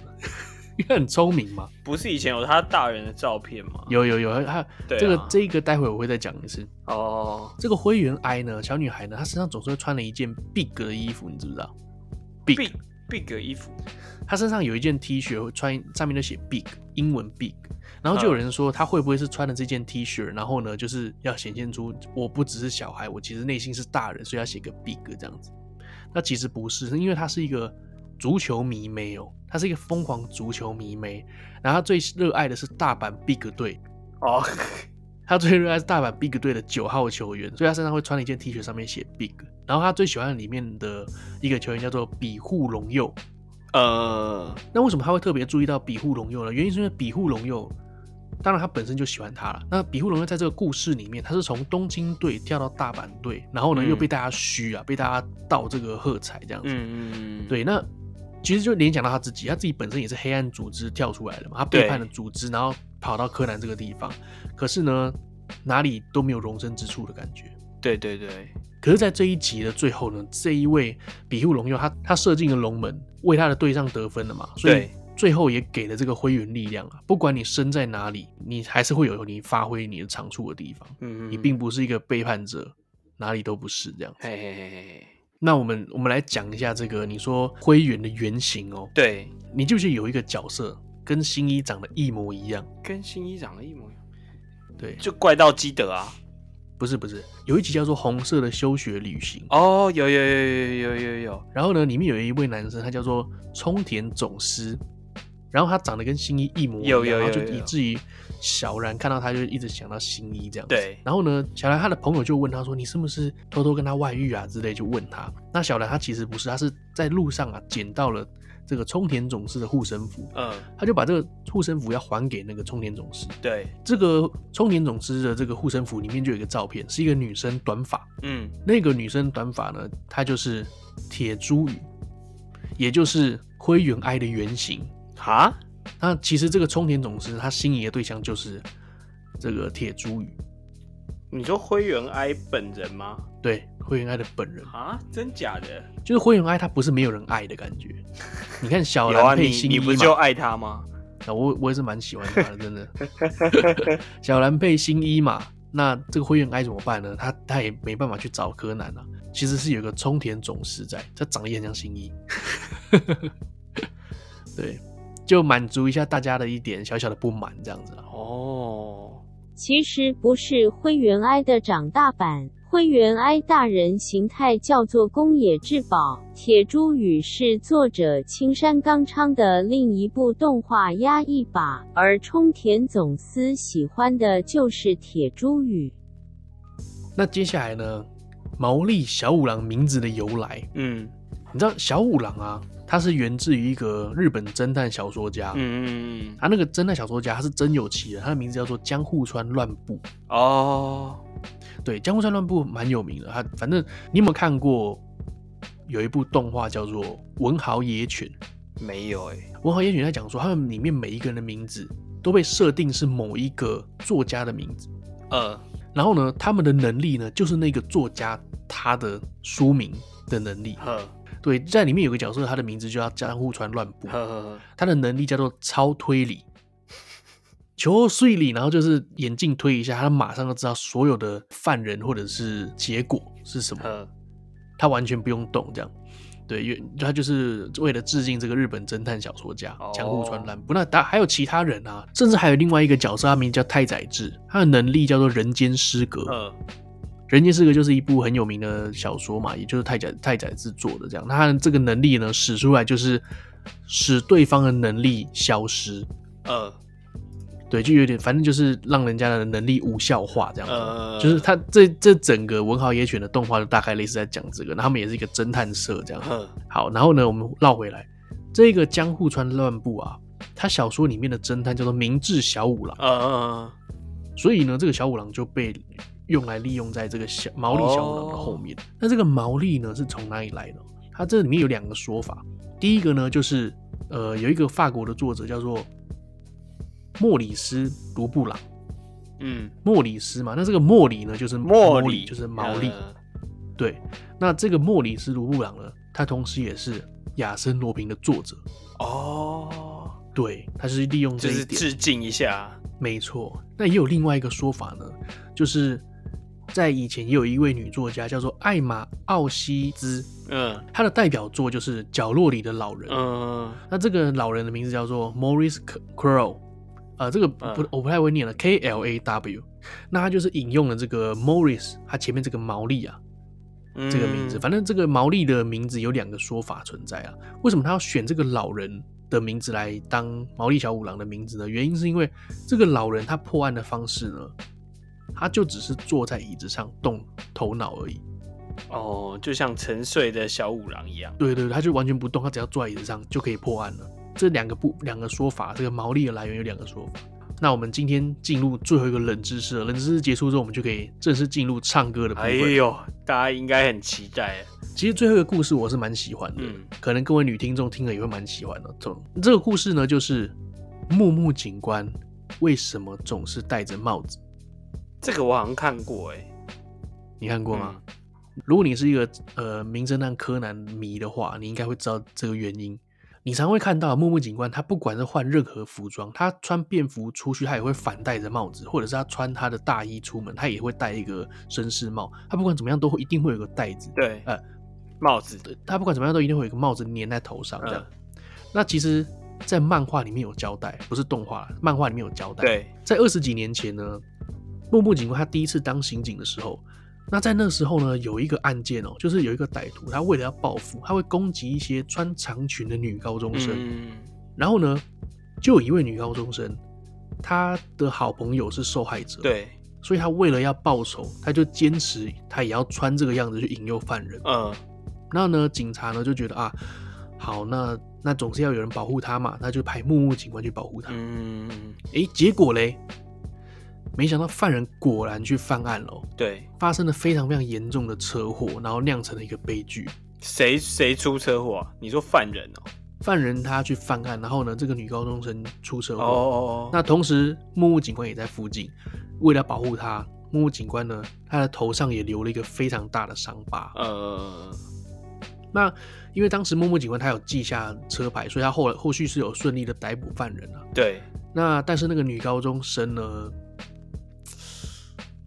因为很聪明嘛，不是以前有他大人的照片吗？有有有，他这个、啊、这一个待会我会再讲一次哦。这个灰原哀呢，小女孩呢，她身上总是会穿了一件 big 的衣服，你知不知道？big big, big 衣服，她身上有一件 T 恤，会穿上面都写 big 英文 big，然后就有人说她会不会是穿了这件 T 恤，然后呢就是要显现出我不只是小孩，我其实内心是大人，所以要写个 big 这样子。那其实不是，因为她是一个。足球迷妹哦，他是一个疯狂足球迷妹，然后他最热爱的是大阪 Big 队哦，他最热爱是大阪 Big 队的九号球员，所以他身上会穿了一件 T 恤，上面写 Big。然后他最喜欢的里面的一个球员叫做比户龙佑，呃，那为什么他会特别注意到比户龙佑呢？原因是因为比户龙佑，当然他本身就喜欢他了。那比户龙佑在这个故事里面，他是从东京队跳到大阪队，然后呢、嗯、又被大家嘘啊，被大家道这个喝彩这样子，嗯嗯嗯，对，那。其实就联想到他自己，他自己本身也是黑暗组织跳出来的嘛，他背叛了组织，然后跑到柯南这个地方，可是呢，哪里都没有容身之处的感觉。对对对。可是，在这一集的最后呢，这一位比户龙佑他他射进了龙门，为他的队上得分了嘛，所以最后也给了这个灰原力量啊。不管你身在哪里，你还是会有你发挥你的长处的地方。嗯嗯。你并不是一个背叛者，哪里都不是这样。嘿嘿嘿嘿。那我们我们来讲一下这个，你说灰原的原型哦。对，你就是有一个角色跟新一长得一模一样，跟新一长得一模一样。对，就怪盗基德啊？不是不是，有一集叫做《红色的休学旅行》哦，有有有有有有有。然后呢，里面有一位男生，他叫做冲田总司。然后他长得跟新一一模一样，有有有有有，然后就以至于小兰看到他就一直想到新一这样子。对，然后呢，小兰他的朋友就问他说：“你是不是偷偷跟他外遇啊？”之类就问他。那小兰他其实不是，他是在路上啊捡到了这个冲田总司的护身符，嗯，他就把这个护身符要还给那个冲田总司。对，这个冲田总司的这个护身符里面就有一个照片，是一个女生短发，嗯，那个女生短发呢，她就是铁茱萸，也就是灰原哀的原型。哈，那其实这个冲田总司他心仪的对象就是这个铁茱萸。你说灰原哀本人吗？对，灰原哀的本人啊，真假的？就是灰原哀他不是没有人爱的感觉。你看小兰配新一、啊、你，你不就爱他吗？啊，我我也是蛮喜欢他的，真的。小兰配新一嘛，那这个灰原哀怎么办呢？他他也没办法去找柯南啊。其实是有个冲田总司在，他长得也很像新一。对。就满足一下大家的一点小小的不满，这样子哦。其实不是灰原哀的长大版，灰原哀大人形态叫做宫野志保，铁珠雨是作者青山刚昌的另一部动画压抑吧，而冲田总司喜欢的就是铁珠雨。那接下来呢？毛利小五郎名字的由来，嗯，你知道小五郎啊？他是源自于一个日本侦探小说家，嗯嗯嗯，他那个侦探小说家他是真有其人，他的名字叫做江户川乱步。哦，对，江户川乱步蛮有名的。他反正你有没有看过有一部动画叫做《文豪野犬》？没有哎、欸，《文豪野犬》在讲说他们里面每一个人的名字都被设定是某一个作家的名字，呃，然后呢，他们的能力呢就是那个作家他的书名的能力，呃对，在里面有个角色，他的名字就叫江户川乱步，呵呵呵，他的能力叫做超推理，求推理，然后就是眼镜推一下，他马上就知道所有的犯人或者是结果是什么，他完全不用动，这样，对，他就是为了致敬这个日本侦探小说家江户川乱步。那当还有其他人啊，甚至还有另外一个角色，他名叫太宰治，他的能力叫做人间失格。人间失格就是一部很有名的小说嘛，也就是太宰太宰治做的这样。他这个能力呢，使出来就是使对方的能力消失。呃，对，就有点，反正就是让人家的能力无效化这样子。呃，就是他这这整个文豪野犬的动画就大概类似在讲这个。那他们也是一个侦探社这样。呃，好，然后呢，我们绕回来，这个江户川乱步啊，他小说里面的侦探叫做明智小五郎。呃，所以呢，这个小五郎就被。用来利用在这个小毛利小五郎的后面。那、oh. 这个毛利呢，是从哪里来的？它这里面有两个说法。第一个呢，就是呃，有一个法国的作者叫做莫里斯卢布朗。嗯，莫里斯嘛，那这个莫里呢，就是莫里，就是毛利。呃、对，那这个莫里斯卢布朗呢，他同时也是亚森罗平的作者。哦、oh.，对，他是利用这一点致敬一下。没错。那也有另外一个说法呢，就是。在以前也有一位女作家叫做艾玛奥西兹，嗯，她的代表作就是《角落里的老人》，嗯，那这个老人的名字叫做 Morris Crow，呃，这个不、嗯、我不太会念了，K L A W，那他就是引用了这个 Morris，他前面这个毛利啊、嗯，这个名字，反正这个毛利的名字有两个说法存在啊，为什么他要选这个老人的名字来当毛利小五郎的名字呢？原因是因为这个老人他破案的方式呢。他就只是坐在椅子上动头脑而已，哦，就像沉睡的小五郎一样。对对，他就完全不动，他只要坐在椅子上就可以破案了。这两个不两个说法，这个毛利的来源有两个说法。那我们今天进入最后一个冷知识了，冷知识结束之后，我们就可以正式进入唱歌的部分。哎呦，大家应该很期待。其实最后一个故事我是蛮喜欢的，嗯，可能各位女听众听了也会蛮喜欢的。这这个故事呢，就是木木警官为什么总是戴着帽子。这个我好像看过哎，你看过吗？嗯、如果你是一个呃名侦探柯南迷的话，你应该会知道这个原因。你常会看到木木警官，他不管是换任何服装，他穿便服出去，他也会反戴着帽子；或者是他穿他的大衣出门，他也会戴一个绅士帽。他不管怎么样，都会一定会有个袋子。对，呃，帽子。他不管怎么样，都一定会有一个帽子粘在头上。这样。嗯、那其实，在漫画里面有交代，不是动画，漫画里面有交代。对，在二十几年前呢。木木警官他第一次当刑警的时候，那在那时候呢，有一个案件哦，就是有一个歹徒，他为了要报复，他会攻击一些穿长裙的女高中生。嗯、然后呢，就有一位女高中生，她的好朋友是受害者，对，所以她为了要报仇，她就坚持她也要穿这个样子去引诱犯人。嗯，然后呢，警察呢就觉得啊，好，那那总是要有人保护她嘛，那就派木木警官去保护她。嗯，哎，结果嘞？没想到犯人果然去犯案了，对，发生了非常非常严重的车祸，然后酿成了一个悲剧。谁谁出车祸啊？你说犯人哦？犯人他去犯案，然后呢，这个女高中生出车祸。哦哦哦。那同时，木木警官也在附近，为了保护她，木木警官呢，他的头上也留了一个非常大的伤疤。呃，那因为当时木木警官他有记下车牌，所以他后来后续是有顺利的逮捕犯人啊。对。那但是那个女高中生呢？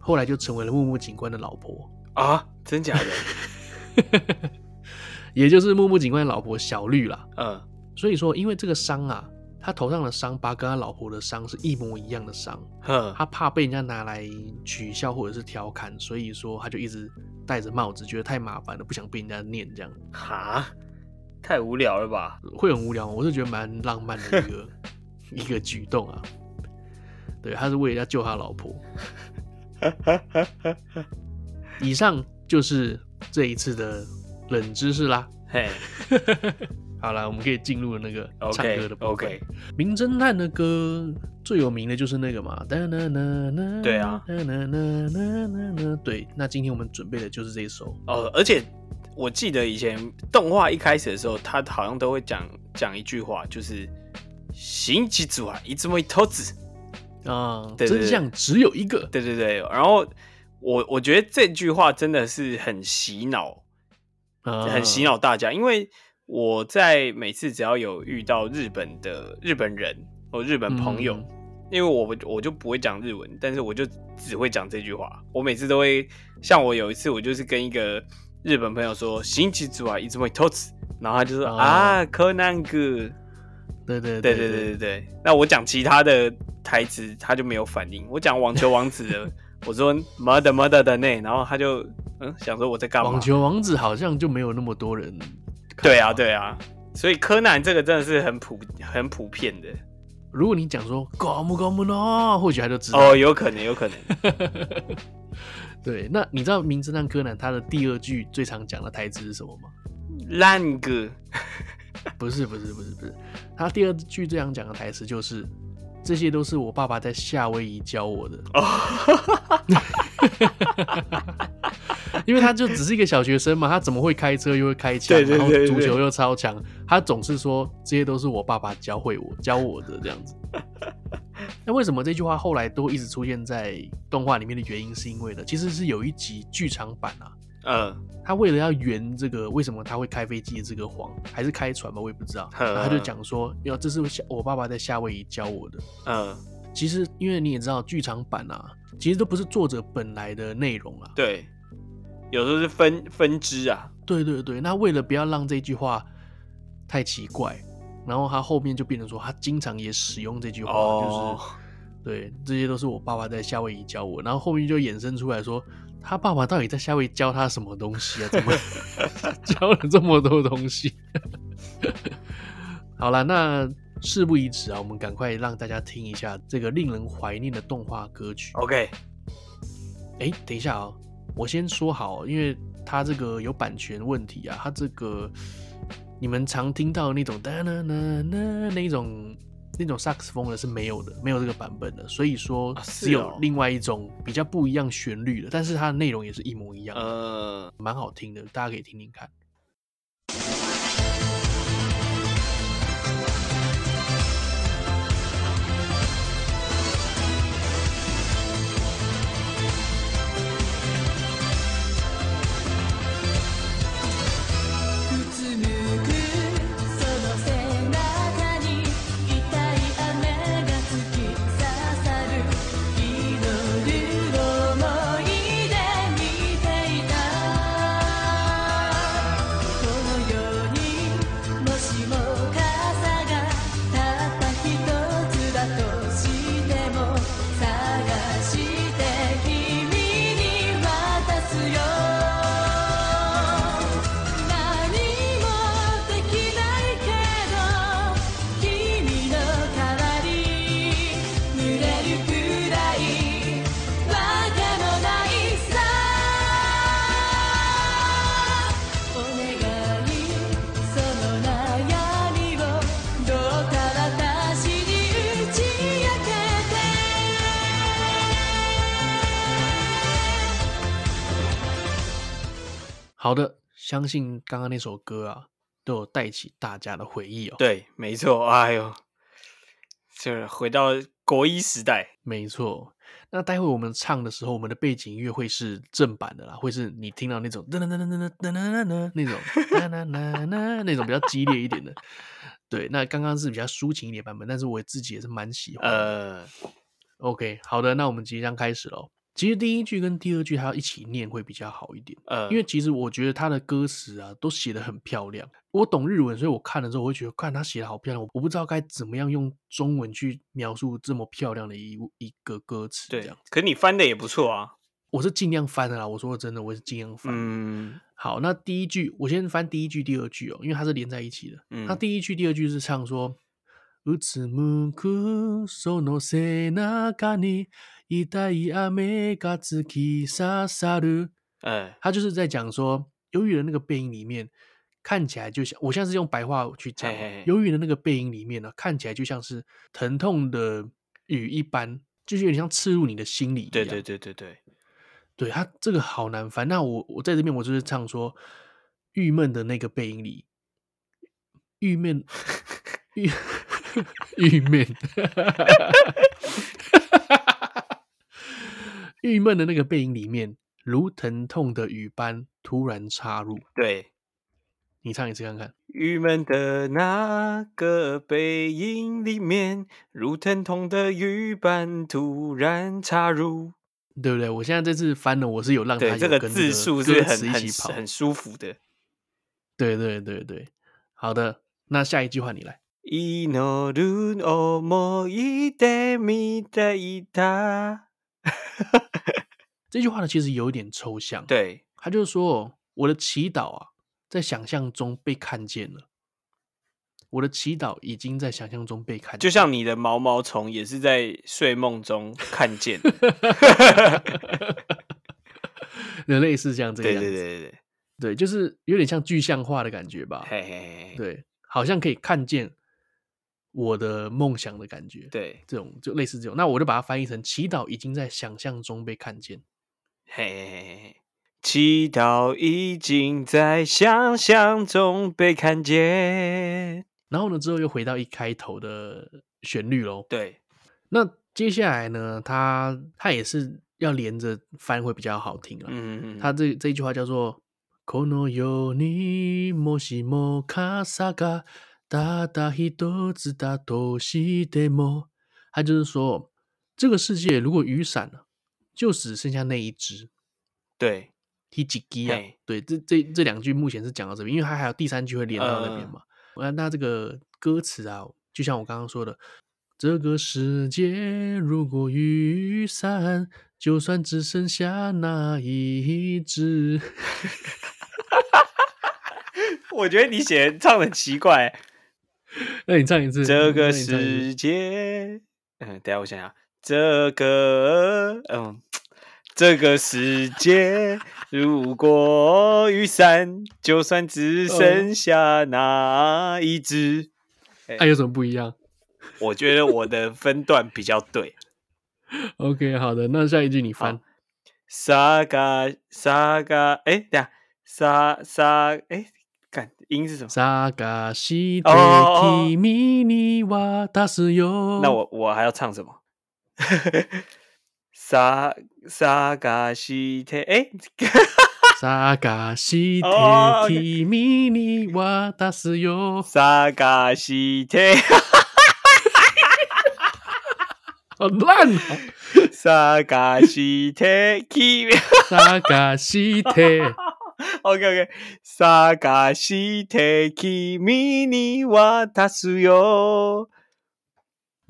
后来就成为了木木警官的老婆啊？真假的？也就是木木警官的老婆小绿啦。嗯，所以说，因为这个伤啊，他头上的伤疤跟他老婆的伤是一模一样的伤。嗯，他怕被人家拿来取笑或者是调侃，所以说他就一直戴着帽子，觉得太麻烦了，不想被人家念这样。哈，太无聊了吧？会很无聊，我是觉得蛮浪漫的一个 一个举动啊。对，他是为了要救他老婆。以上就是这一次的冷知识啦。嘿，好了，我们可以进入那个唱歌的部分。OK，名侦探的歌最有名的就是那个嘛。对啊。对，那今天我们准备的就是这一首。哦，而且我记得以前动画一开始的时候，他好像都会讲讲一句话，就是“新机组啊，一直没投资”。啊、嗯，真相只有一个。对对对，然后我我觉得这句话真的是很洗脑，啊、很洗脑大家。因为我在每次只要有遇到日本的日本人或日本朋友，嗯、因为我我就不会讲日文，但是我就只会讲这句话。我每次都会，像我有一次，我就是跟一个日本朋友说“新机组啊，一直会偷吃”，然后他就说、嗯、啊，柯南哥。对对对对对对对，那我讲其他的台词，他就没有反应。我讲网球王子的，我说 mother mother 的那，然后他就嗯想说我在干嘛？网球王子好像就没有那么多人。对啊对啊，所以柯南这个真的是很普很普遍的。如果你讲说 gomu gomu no，或许他就知道。哦，有可能有可能。对，那你知道名侦探柯南他的第二句最常讲的台词是什么吗？烂哥。不是不是不是不是，他第二句这样讲的台词就是，这些都是我爸爸在夏威夷教我的。因为他就只是一个小学生嘛，他怎么会开车又会开枪，然后足球又超强，他总是说这些都是我爸爸教会我教我的这样子。那为什么这句话后来都一直出现在动画里面的原因，是因为呢，其实是有一集剧场版啊。嗯，他为了要圆这个为什么他会开飞机的这个谎，还是开船吧，我也不知道。他就讲说，要这是我爸爸在夏威夷教我的。嗯，其实因为你也知道，剧场版啊，其实都不是作者本来的内容啊。对，有时候是分分支啊。对对对，那为了不要让这句话太奇怪，然后他后面就变成说，他经常也使用这句话，哦、就是对，这些都是我爸爸在夏威夷教我，然后后面就衍生出来说。他爸爸到底在夏威夷教他什么东西啊？怎么 教了这么多东西？好了，那事不宜迟啊，我们赶快让大家听一下这个令人怀念的动画歌曲。OK，哎、欸，等一下啊、喔，我先说好，因为他这个有版权问题啊，他这个你们常听到那种哒啦啦啦那种。那种萨克斯风的是没有的，没有这个版本的，所以说只有另外一种比较不一样旋律的，但是它的内容也是一模一样的，呃，蛮好听的，大家可以听听看。相信刚刚那首歌啊，都有带起大家的回忆哦。对，没错。哎呦，就是回到国一时代。没错。那待会我们唱的时候，我们的背景音乐会是正版的啦，会是你听到那种噔噔噔噔噔噔噔噔噔那种噔噔噔噔那种比较激烈一点的。对，那刚刚是比较抒情一点版本，但是我自己也是蛮喜欢。呃，OK，好的，那我们即将开始喽。其实第一句跟第二句还要一起念会比较好一点，呃，因为其实我觉得他的歌词啊都写得很漂亮。我懂日文，所以我看了之后我会觉得，看他写得好漂亮，我不知道该怎么样用中文去描述这么漂亮的一一个歌词。这样，可你翻的也不错啊。我是尽量翻的啦，我说的真的，我是尽量翻。嗯，好，那第一句我先翻第一句、第二句哦，因为它是连在一起的。嗯，那第一句、第二句是唱说。うつむくその背中に 痛い雨が突き刺さる。哎，他就是在讲说，忧郁的那个背影里面，看起来就像，我现在是用白话去讲，忧郁的那个背影里面呢，看起来就像是疼痛的雨一般，就是有点像刺入你的心里一样。对对对对对，对他这个好难翻。那我我在这边我就是唱说，郁闷的那个背影里，郁闷，郁。郁闷， 郁闷的那个背影里面，如疼痛的雨般突然插入。对，你唱一次看看。郁闷的那个背影里面，如疼痛的雨般突然插入，对不对？我现在这次翻了，我是有让它这个字数是很很很舒服的。对对对对，好的，那下一句话你来。祈る想いで见ていた。 这句话呢，其实有点抽象。对，他就是说，我的祈祷啊，在想象中被看见了。我的祈祷已经在想象中被看见，就像你的毛毛虫也是在睡梦中看见。人类是这样这个样子，对对对对对，对，就是有点像具象化的感觉吧。嘿嘿嘿，对，好像可以看见。我的梦想的感觉，对，这种就类似这种，那我就把它翻译成祈祷已经在想象中被看见。嘿嘿嘿嘿，祈祷已经在想象中被看见。然后呢，之后又回到一开头的旋律喽。对，那接下来呢，它它也是要连着翻会比较好听啊。嗯嗯嗯，它这这一句话叫做“この世にもしも伞が”。 哒哒一朵子哒哆西德莫，他就是说，这个世界如果雨伞了，就只剩下那一只。对，提几基啊？对，这这这两句目前是讲到这边，因为它还有第三句会连到那边嘛。那、呃、那这个歌词啊，就像我刚刚说的，这个世界如果雨伞，就算只剩下那一只。我觉得你写唱的很奇怪。那你唱一次。这个世界，嗯，等下我想想，这个，嗯，这个世界，如果雨伞，就算只 剩下那一只，那、哦欸啊、有什么不一样？我觉得我的分段比较对。OK，好的，那下一句你翻。沙嘎沙嘎，哎，等下，沙沙，哎。音是什么？那我我还要唱什么？萨萨嘎西特哎，萨嘎西特提米尼瓦达斯哟，萨嘎西特，好烂！沙嘎西特提，萨嘎西特。OK OK，サガして君に渡すよ。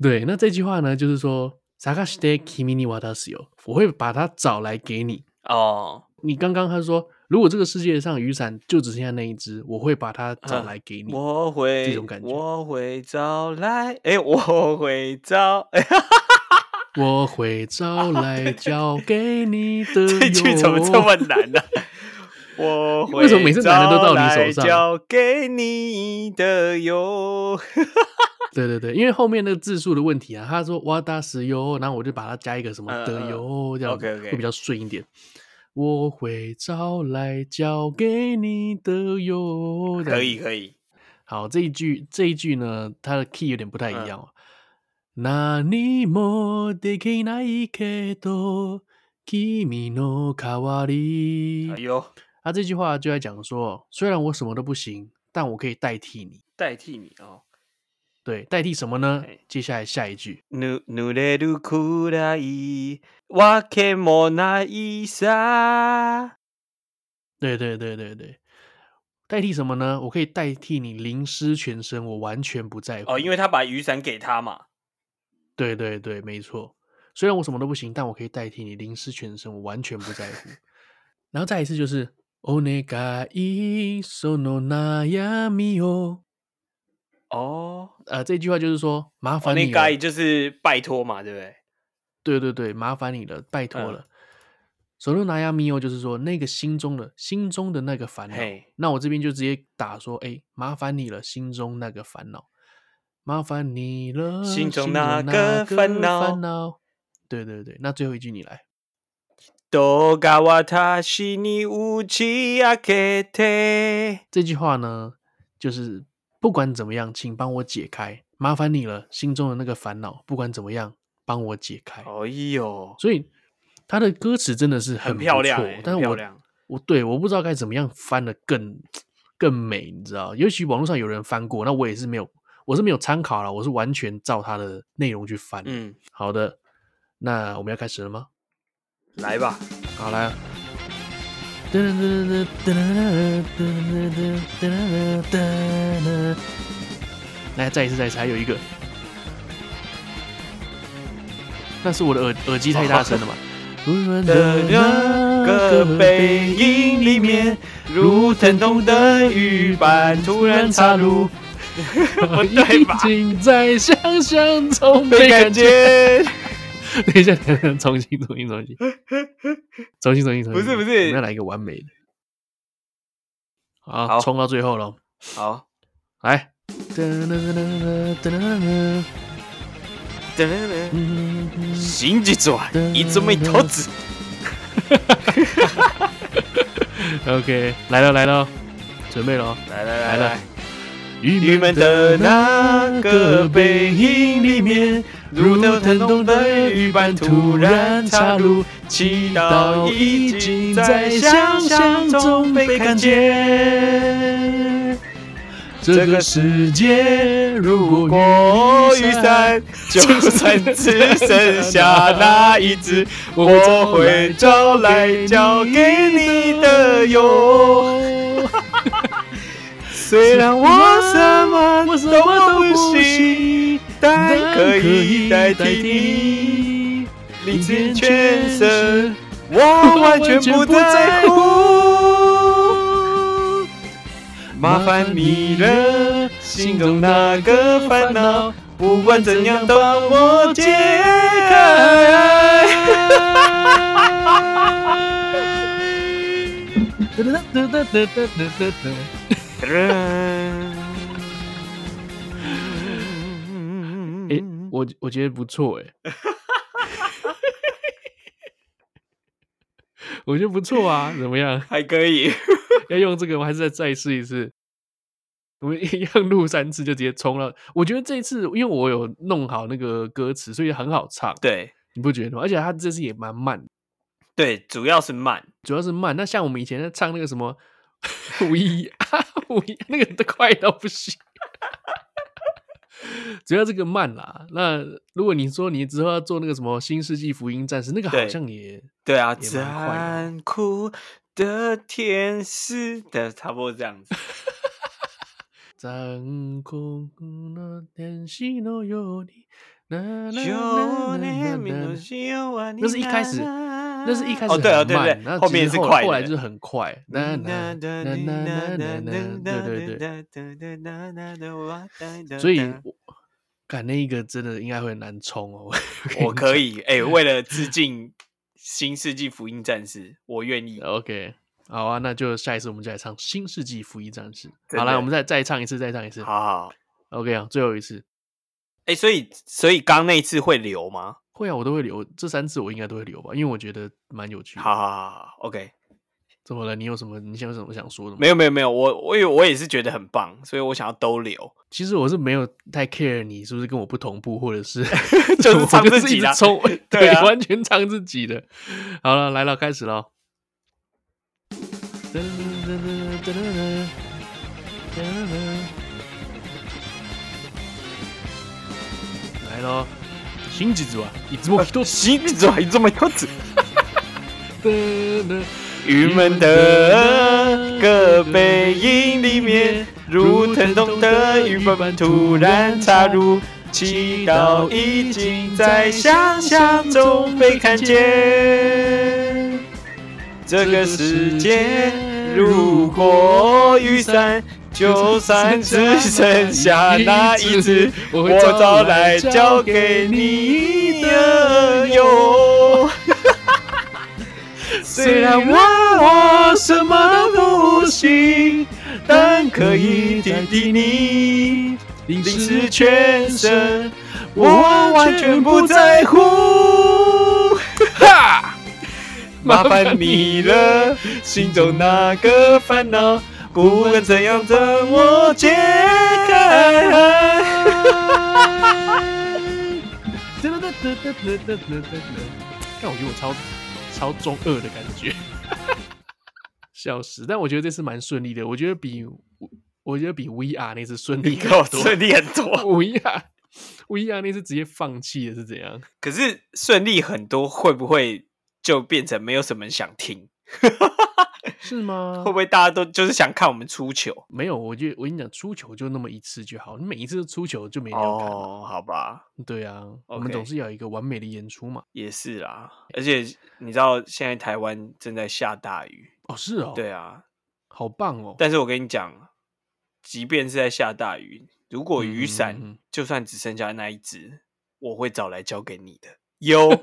对，那这句话呢，就是说，サガして君に渡すよ，我会把它找来给你。哦，你刚刚他说，如果这个世界上雨伞就只剩下那一只，我会把它找来给你。我会这种感觉，我会找来，哎，我会找，我会找来交给你的。这句怎么这么难呢？ 我为什么每次男的都到你手上？交给你的哟。对对对，因为后面那个字数的问题啊，他说哇大石哟，然后我就把它加一个什么的�ô，这样会比较顺一点。 我会找来交给你的哟。可以可以。好，这一句这一句呢，它的 key 有点不太一样。那你莫得给那一刻多君の代わり。哎呦， 他这句话就在讲说，虽然我什么都不行，但我可以代替你。代替你哦，对，代替什么呢？接下来下一句。ぬ濡れるくらいわけもないさ。对对对对对。代替什么呢？我可以代替你淋湿全身，我完全不在乎。哦，因为他把雨伞给他嘛。对对对，没错。虽然我什么都不行，但我可以代替你淋湿全身，我完全不在乎。然后再一次就是， お愿いその悩みを。哦，呃，这句话就是说，麻烦你了。お愿い就是拜托嘛，对不对？对对对，麻烦你了，拜托了。嗯手中拿呀咪哦，就是说那个心中的心中的那个烦恼。Hey. 那我这边就直接打说，哎，麻烦你了，心中那个烦恼，麻烦你了，心中那个烦恼。对对对，那最后一句你来。 这句话呢，就是不管怎么样，请帮我解开，麻烦你了，心中的那个烦恼，不管怎么样，帮我解开。哎呦，所以。他的歌词真的是很，很漂亮，但是我我对我不知道该怎么样翻的更更美，你知道？尤其网络上有人翻过，那我也是没有，我是没有参考了，我是完全照他的内容去翻。嗯，好的，那我们要开始了吗？来吧，好来。来，再一次，再一次，还有一个，那是我的耳耳机太大声了嘛？的那个背影里面，如疼痛的雨般突然插入。我已经在想象中被看见。等一下，等一下，重新，重新，重新，重新，重新，重新。不是，不是，我们要来一个完美的。好，冲到最后了。好，来。真実はいつも一つ。 OK，来了来了，准备了，来来来来。 郁闷的那个背影里面，如疼痛的雨般突然插入，祈祷已经在想象中被看见。这个世界如果雨伞就算只剩下那一只，我会找来交给你的哟。虽然我什么都不行，但可以代替你，淋湿全身，我完全不在乎。麻烦你了，心中那个烦恼，不管怎样都帮我解开。哎，我我觉得不错哎，我觉得不错啊，怎么样？还可以。要用这个，我还是再再试一次。我们一样录三次就直接冲了。我觉得这一次，因为我有弄好那个歌词，所以很好唱。对，你不觉得吗？而且他这次也蛮慢。对，主要是慢，主要是慢。那像我们以前在唱那个什么五一啊五一，那个都快到不行。主要这个慢啦。那如果你说你之后要做那个什么新世纪福音战士，那个好像也对，对啊，残酷的天使的差不多这样子。残酷的天使のように。 那是一开始，那是一开始哦，对啊，对后面是快，后来就是很快。对对对，所以我感那一个真的应该会很难冲哦。我可以，哎，为了致敬新世纪福音战士，我愿意。OK，好啊，那就下一次我们再来唱新世纪福音战士。好，来，我们再再唱一次，再唱一次。好好，OK 啊，最后一次。哎，所以所以刚那一次会留吗？会啊，我都会留这三次，我应该都会留吧，因为我觉得蛮有趣的。好好好好，OK。怎么了？你有什么？你想有什么想说的吗？没有没有没有，我我也我也是觉得很棒，所以我想要都留。其实我是没有太 care 你是不是跟我不同步，或者是 就是唱自己的，对，啊，完全唱自己的。好了，来了，开始了。来了，新机子啊，一直么多，新机子啊，一直么多子。郁闷的个背影里面，如疼痛的雨般突然插入，祈祷已经在想象中被看见。这个世界如果雨伞，就算只剩下那一只，我早来交给你的哟。虽然问我什么都不行，但可以替替你淋湿全身，我完全不在乎。哈，麻烦你了，心中那个烦恼，不管怎样等我解开。但，我觉得我超。超中二的感觉，笑死！但我觉得这次蛮顺利的，我觉得比我觉得比 VR 那次顺利很多，顺利很多。VR VR 那次直接放弃了是怎样？可是顺利很多，会不会就变成没有什么人想听？是吗？会不会大家都就是想看我们出球？没有，我就我跟你讲，出球就那么一次就好，你每一次出球就没人看哦。好吧，对啊，Okay. 我们总是要有一个完美的演出嘛。也是啦，而且你知道现在台湾正在下大雨哦，是哦，对啊，好棒哦。但是我跟你讲，即便是在下大雨，如果雨伞就算只剩下那一只，嗯、我会找来交给你的。有。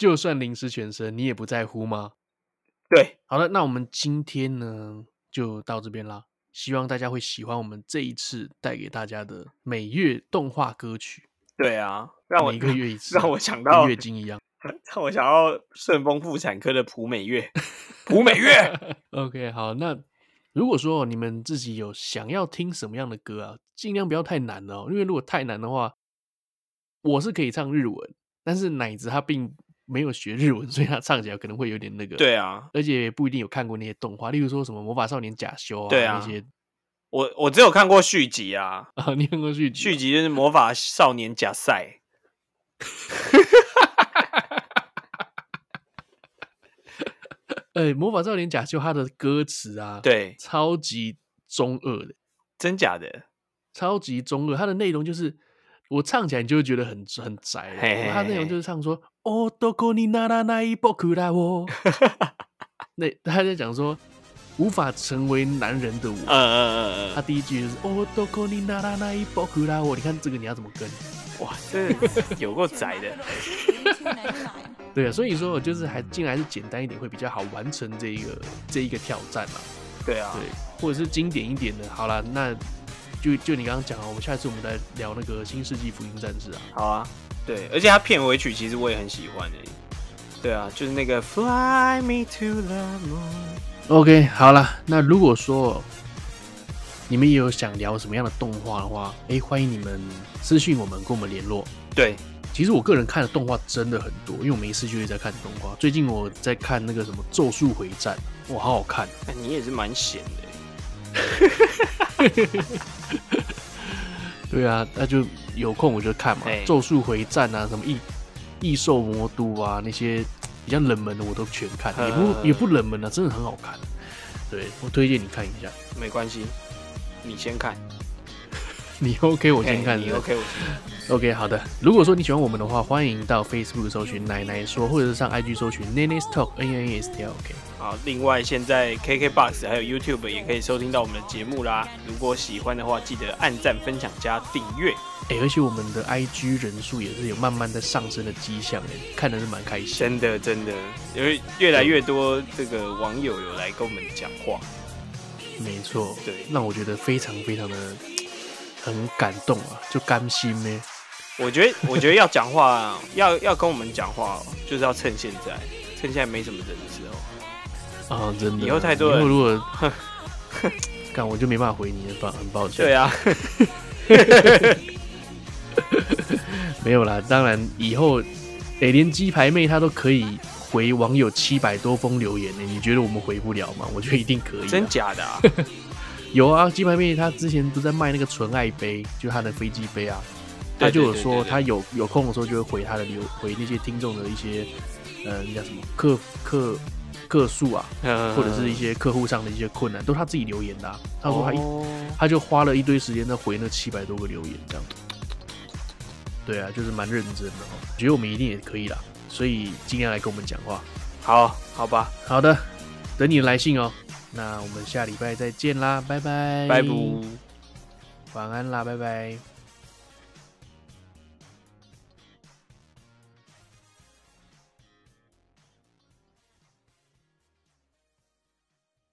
就算淋湿全身，你也不在乎吗？对，好了，那我们今天呢就到这边啦。希望大家会喜欢我们这一次带给大家的每月动画歌曲。对啊，让我一个月一次，让我想到月经一样，让我想到顺丰妇产科的普美月，普美月。OK，好，那如果说你们自己有想要听什么样的歌啊，尽量不要太难哦，因为如果太难的话，我是可以唱日文，但是奶子他并。没有学日文，所以他唱起来可能会有点那个。对啊，而且不一定有看过那些动画，例如说什么《魔法少年假修》啊，对啊那些。我我只有看过续集啊。啊，你看过续集？续集就是《魔法少年假赛》。哎、欸，《魔法少年贾修》他的歌词啊，对，超级中二的，真假的？超级中二，它的内容就是。我唱起来你就会觉得很很宅，他内容就是唱说哦，どこにならない仆らを，那他在讲说无法成为男人的我，嗯嗯嗯嗯，他第一句就是哦，どこにならない仆らを，你看这个你要怎么跟？哇，这有够宅的，对啊，所以说我就是还尽量还是简单一点会比较好完成这一个这一个挑战嘛，对啊，对，或者是经典一点的，好了那。 就就你刚刚讲啊，我们下一次我们再聊那个《新世纪福音战士》啊。好啊，对，而且它片尾曲其实我也很喜欢的。对啊，就是那个 Fly Me to the Moon。OK，好了，那如果说你们也有想聊什么样的动画的话，哎，欢迎你们私信我们，跟我们联络。对，其实我个人看的动画真的很多，因为我没事就会在看动画。最近我在看那个什么《咒术回战》，哇，好好看。哎，你也是蛮闲的。对啊，那就有空我就看嘛，《咒术回战》啊，什么异异兽魔都啊，那些比较冷门的我都全看，也不也不冷门啊，真的很好看。对，我推荐你看一下。没关系，你先看。你 OK，我先看。你 OK，我先看。OK，好的。如果说你喜欢我们的话，欢迎到 Facebook 搜寻奶奶说，或者是上 IG 搜寻 Nana's Talk N N A S T L K。好，另外现在 KKBOX 还有 YouTube 也可以收听到我们的节目啦。如果喜欢的话，记得按赞、分享、加订阅。哎、欸，而且我们的 IG 人数也是有慢慢的上升的迹象，哎，看的是蛮开心。真的，真的，因为越来越多这个网友有来跟我们讲话。没错，对，让我觉得非常非常的很感动啊，就甘心咩？我觉得，我觉得要讲话，要要跟我们讲话，就是要趁现在，趁现在没什么人的时候。啊，真的。以后太多人，如果，干我就没办法回你了，抱很抱歉。对啊。没有啦，当然以后，欸，连鸡排妹她都可以回网友七百多封留言呢，你觉得我们回不了吗？我觉得一定可以。真假的啊？有啊，鸡排妹她之前不是在卖那个纯爱杯，就她的飞机杯啊。他就有说，他有有空的时候就会回他的留回那些听众的一些，呃，那叫什么客客客诉啊，或者是一些客户上的一些困难，都是他自己留言的啊。他说他一他就花了一堆时间在回那七百多个留言，这样。对啊，就是蛮认真的哦。觉得我们一定也可以啦，所以尽量来跟我们讲话。好，好吧，好的，等你的来信哦。那我们下礼拜再见啦，拜拜，拜拜，晚安啦，拜拜。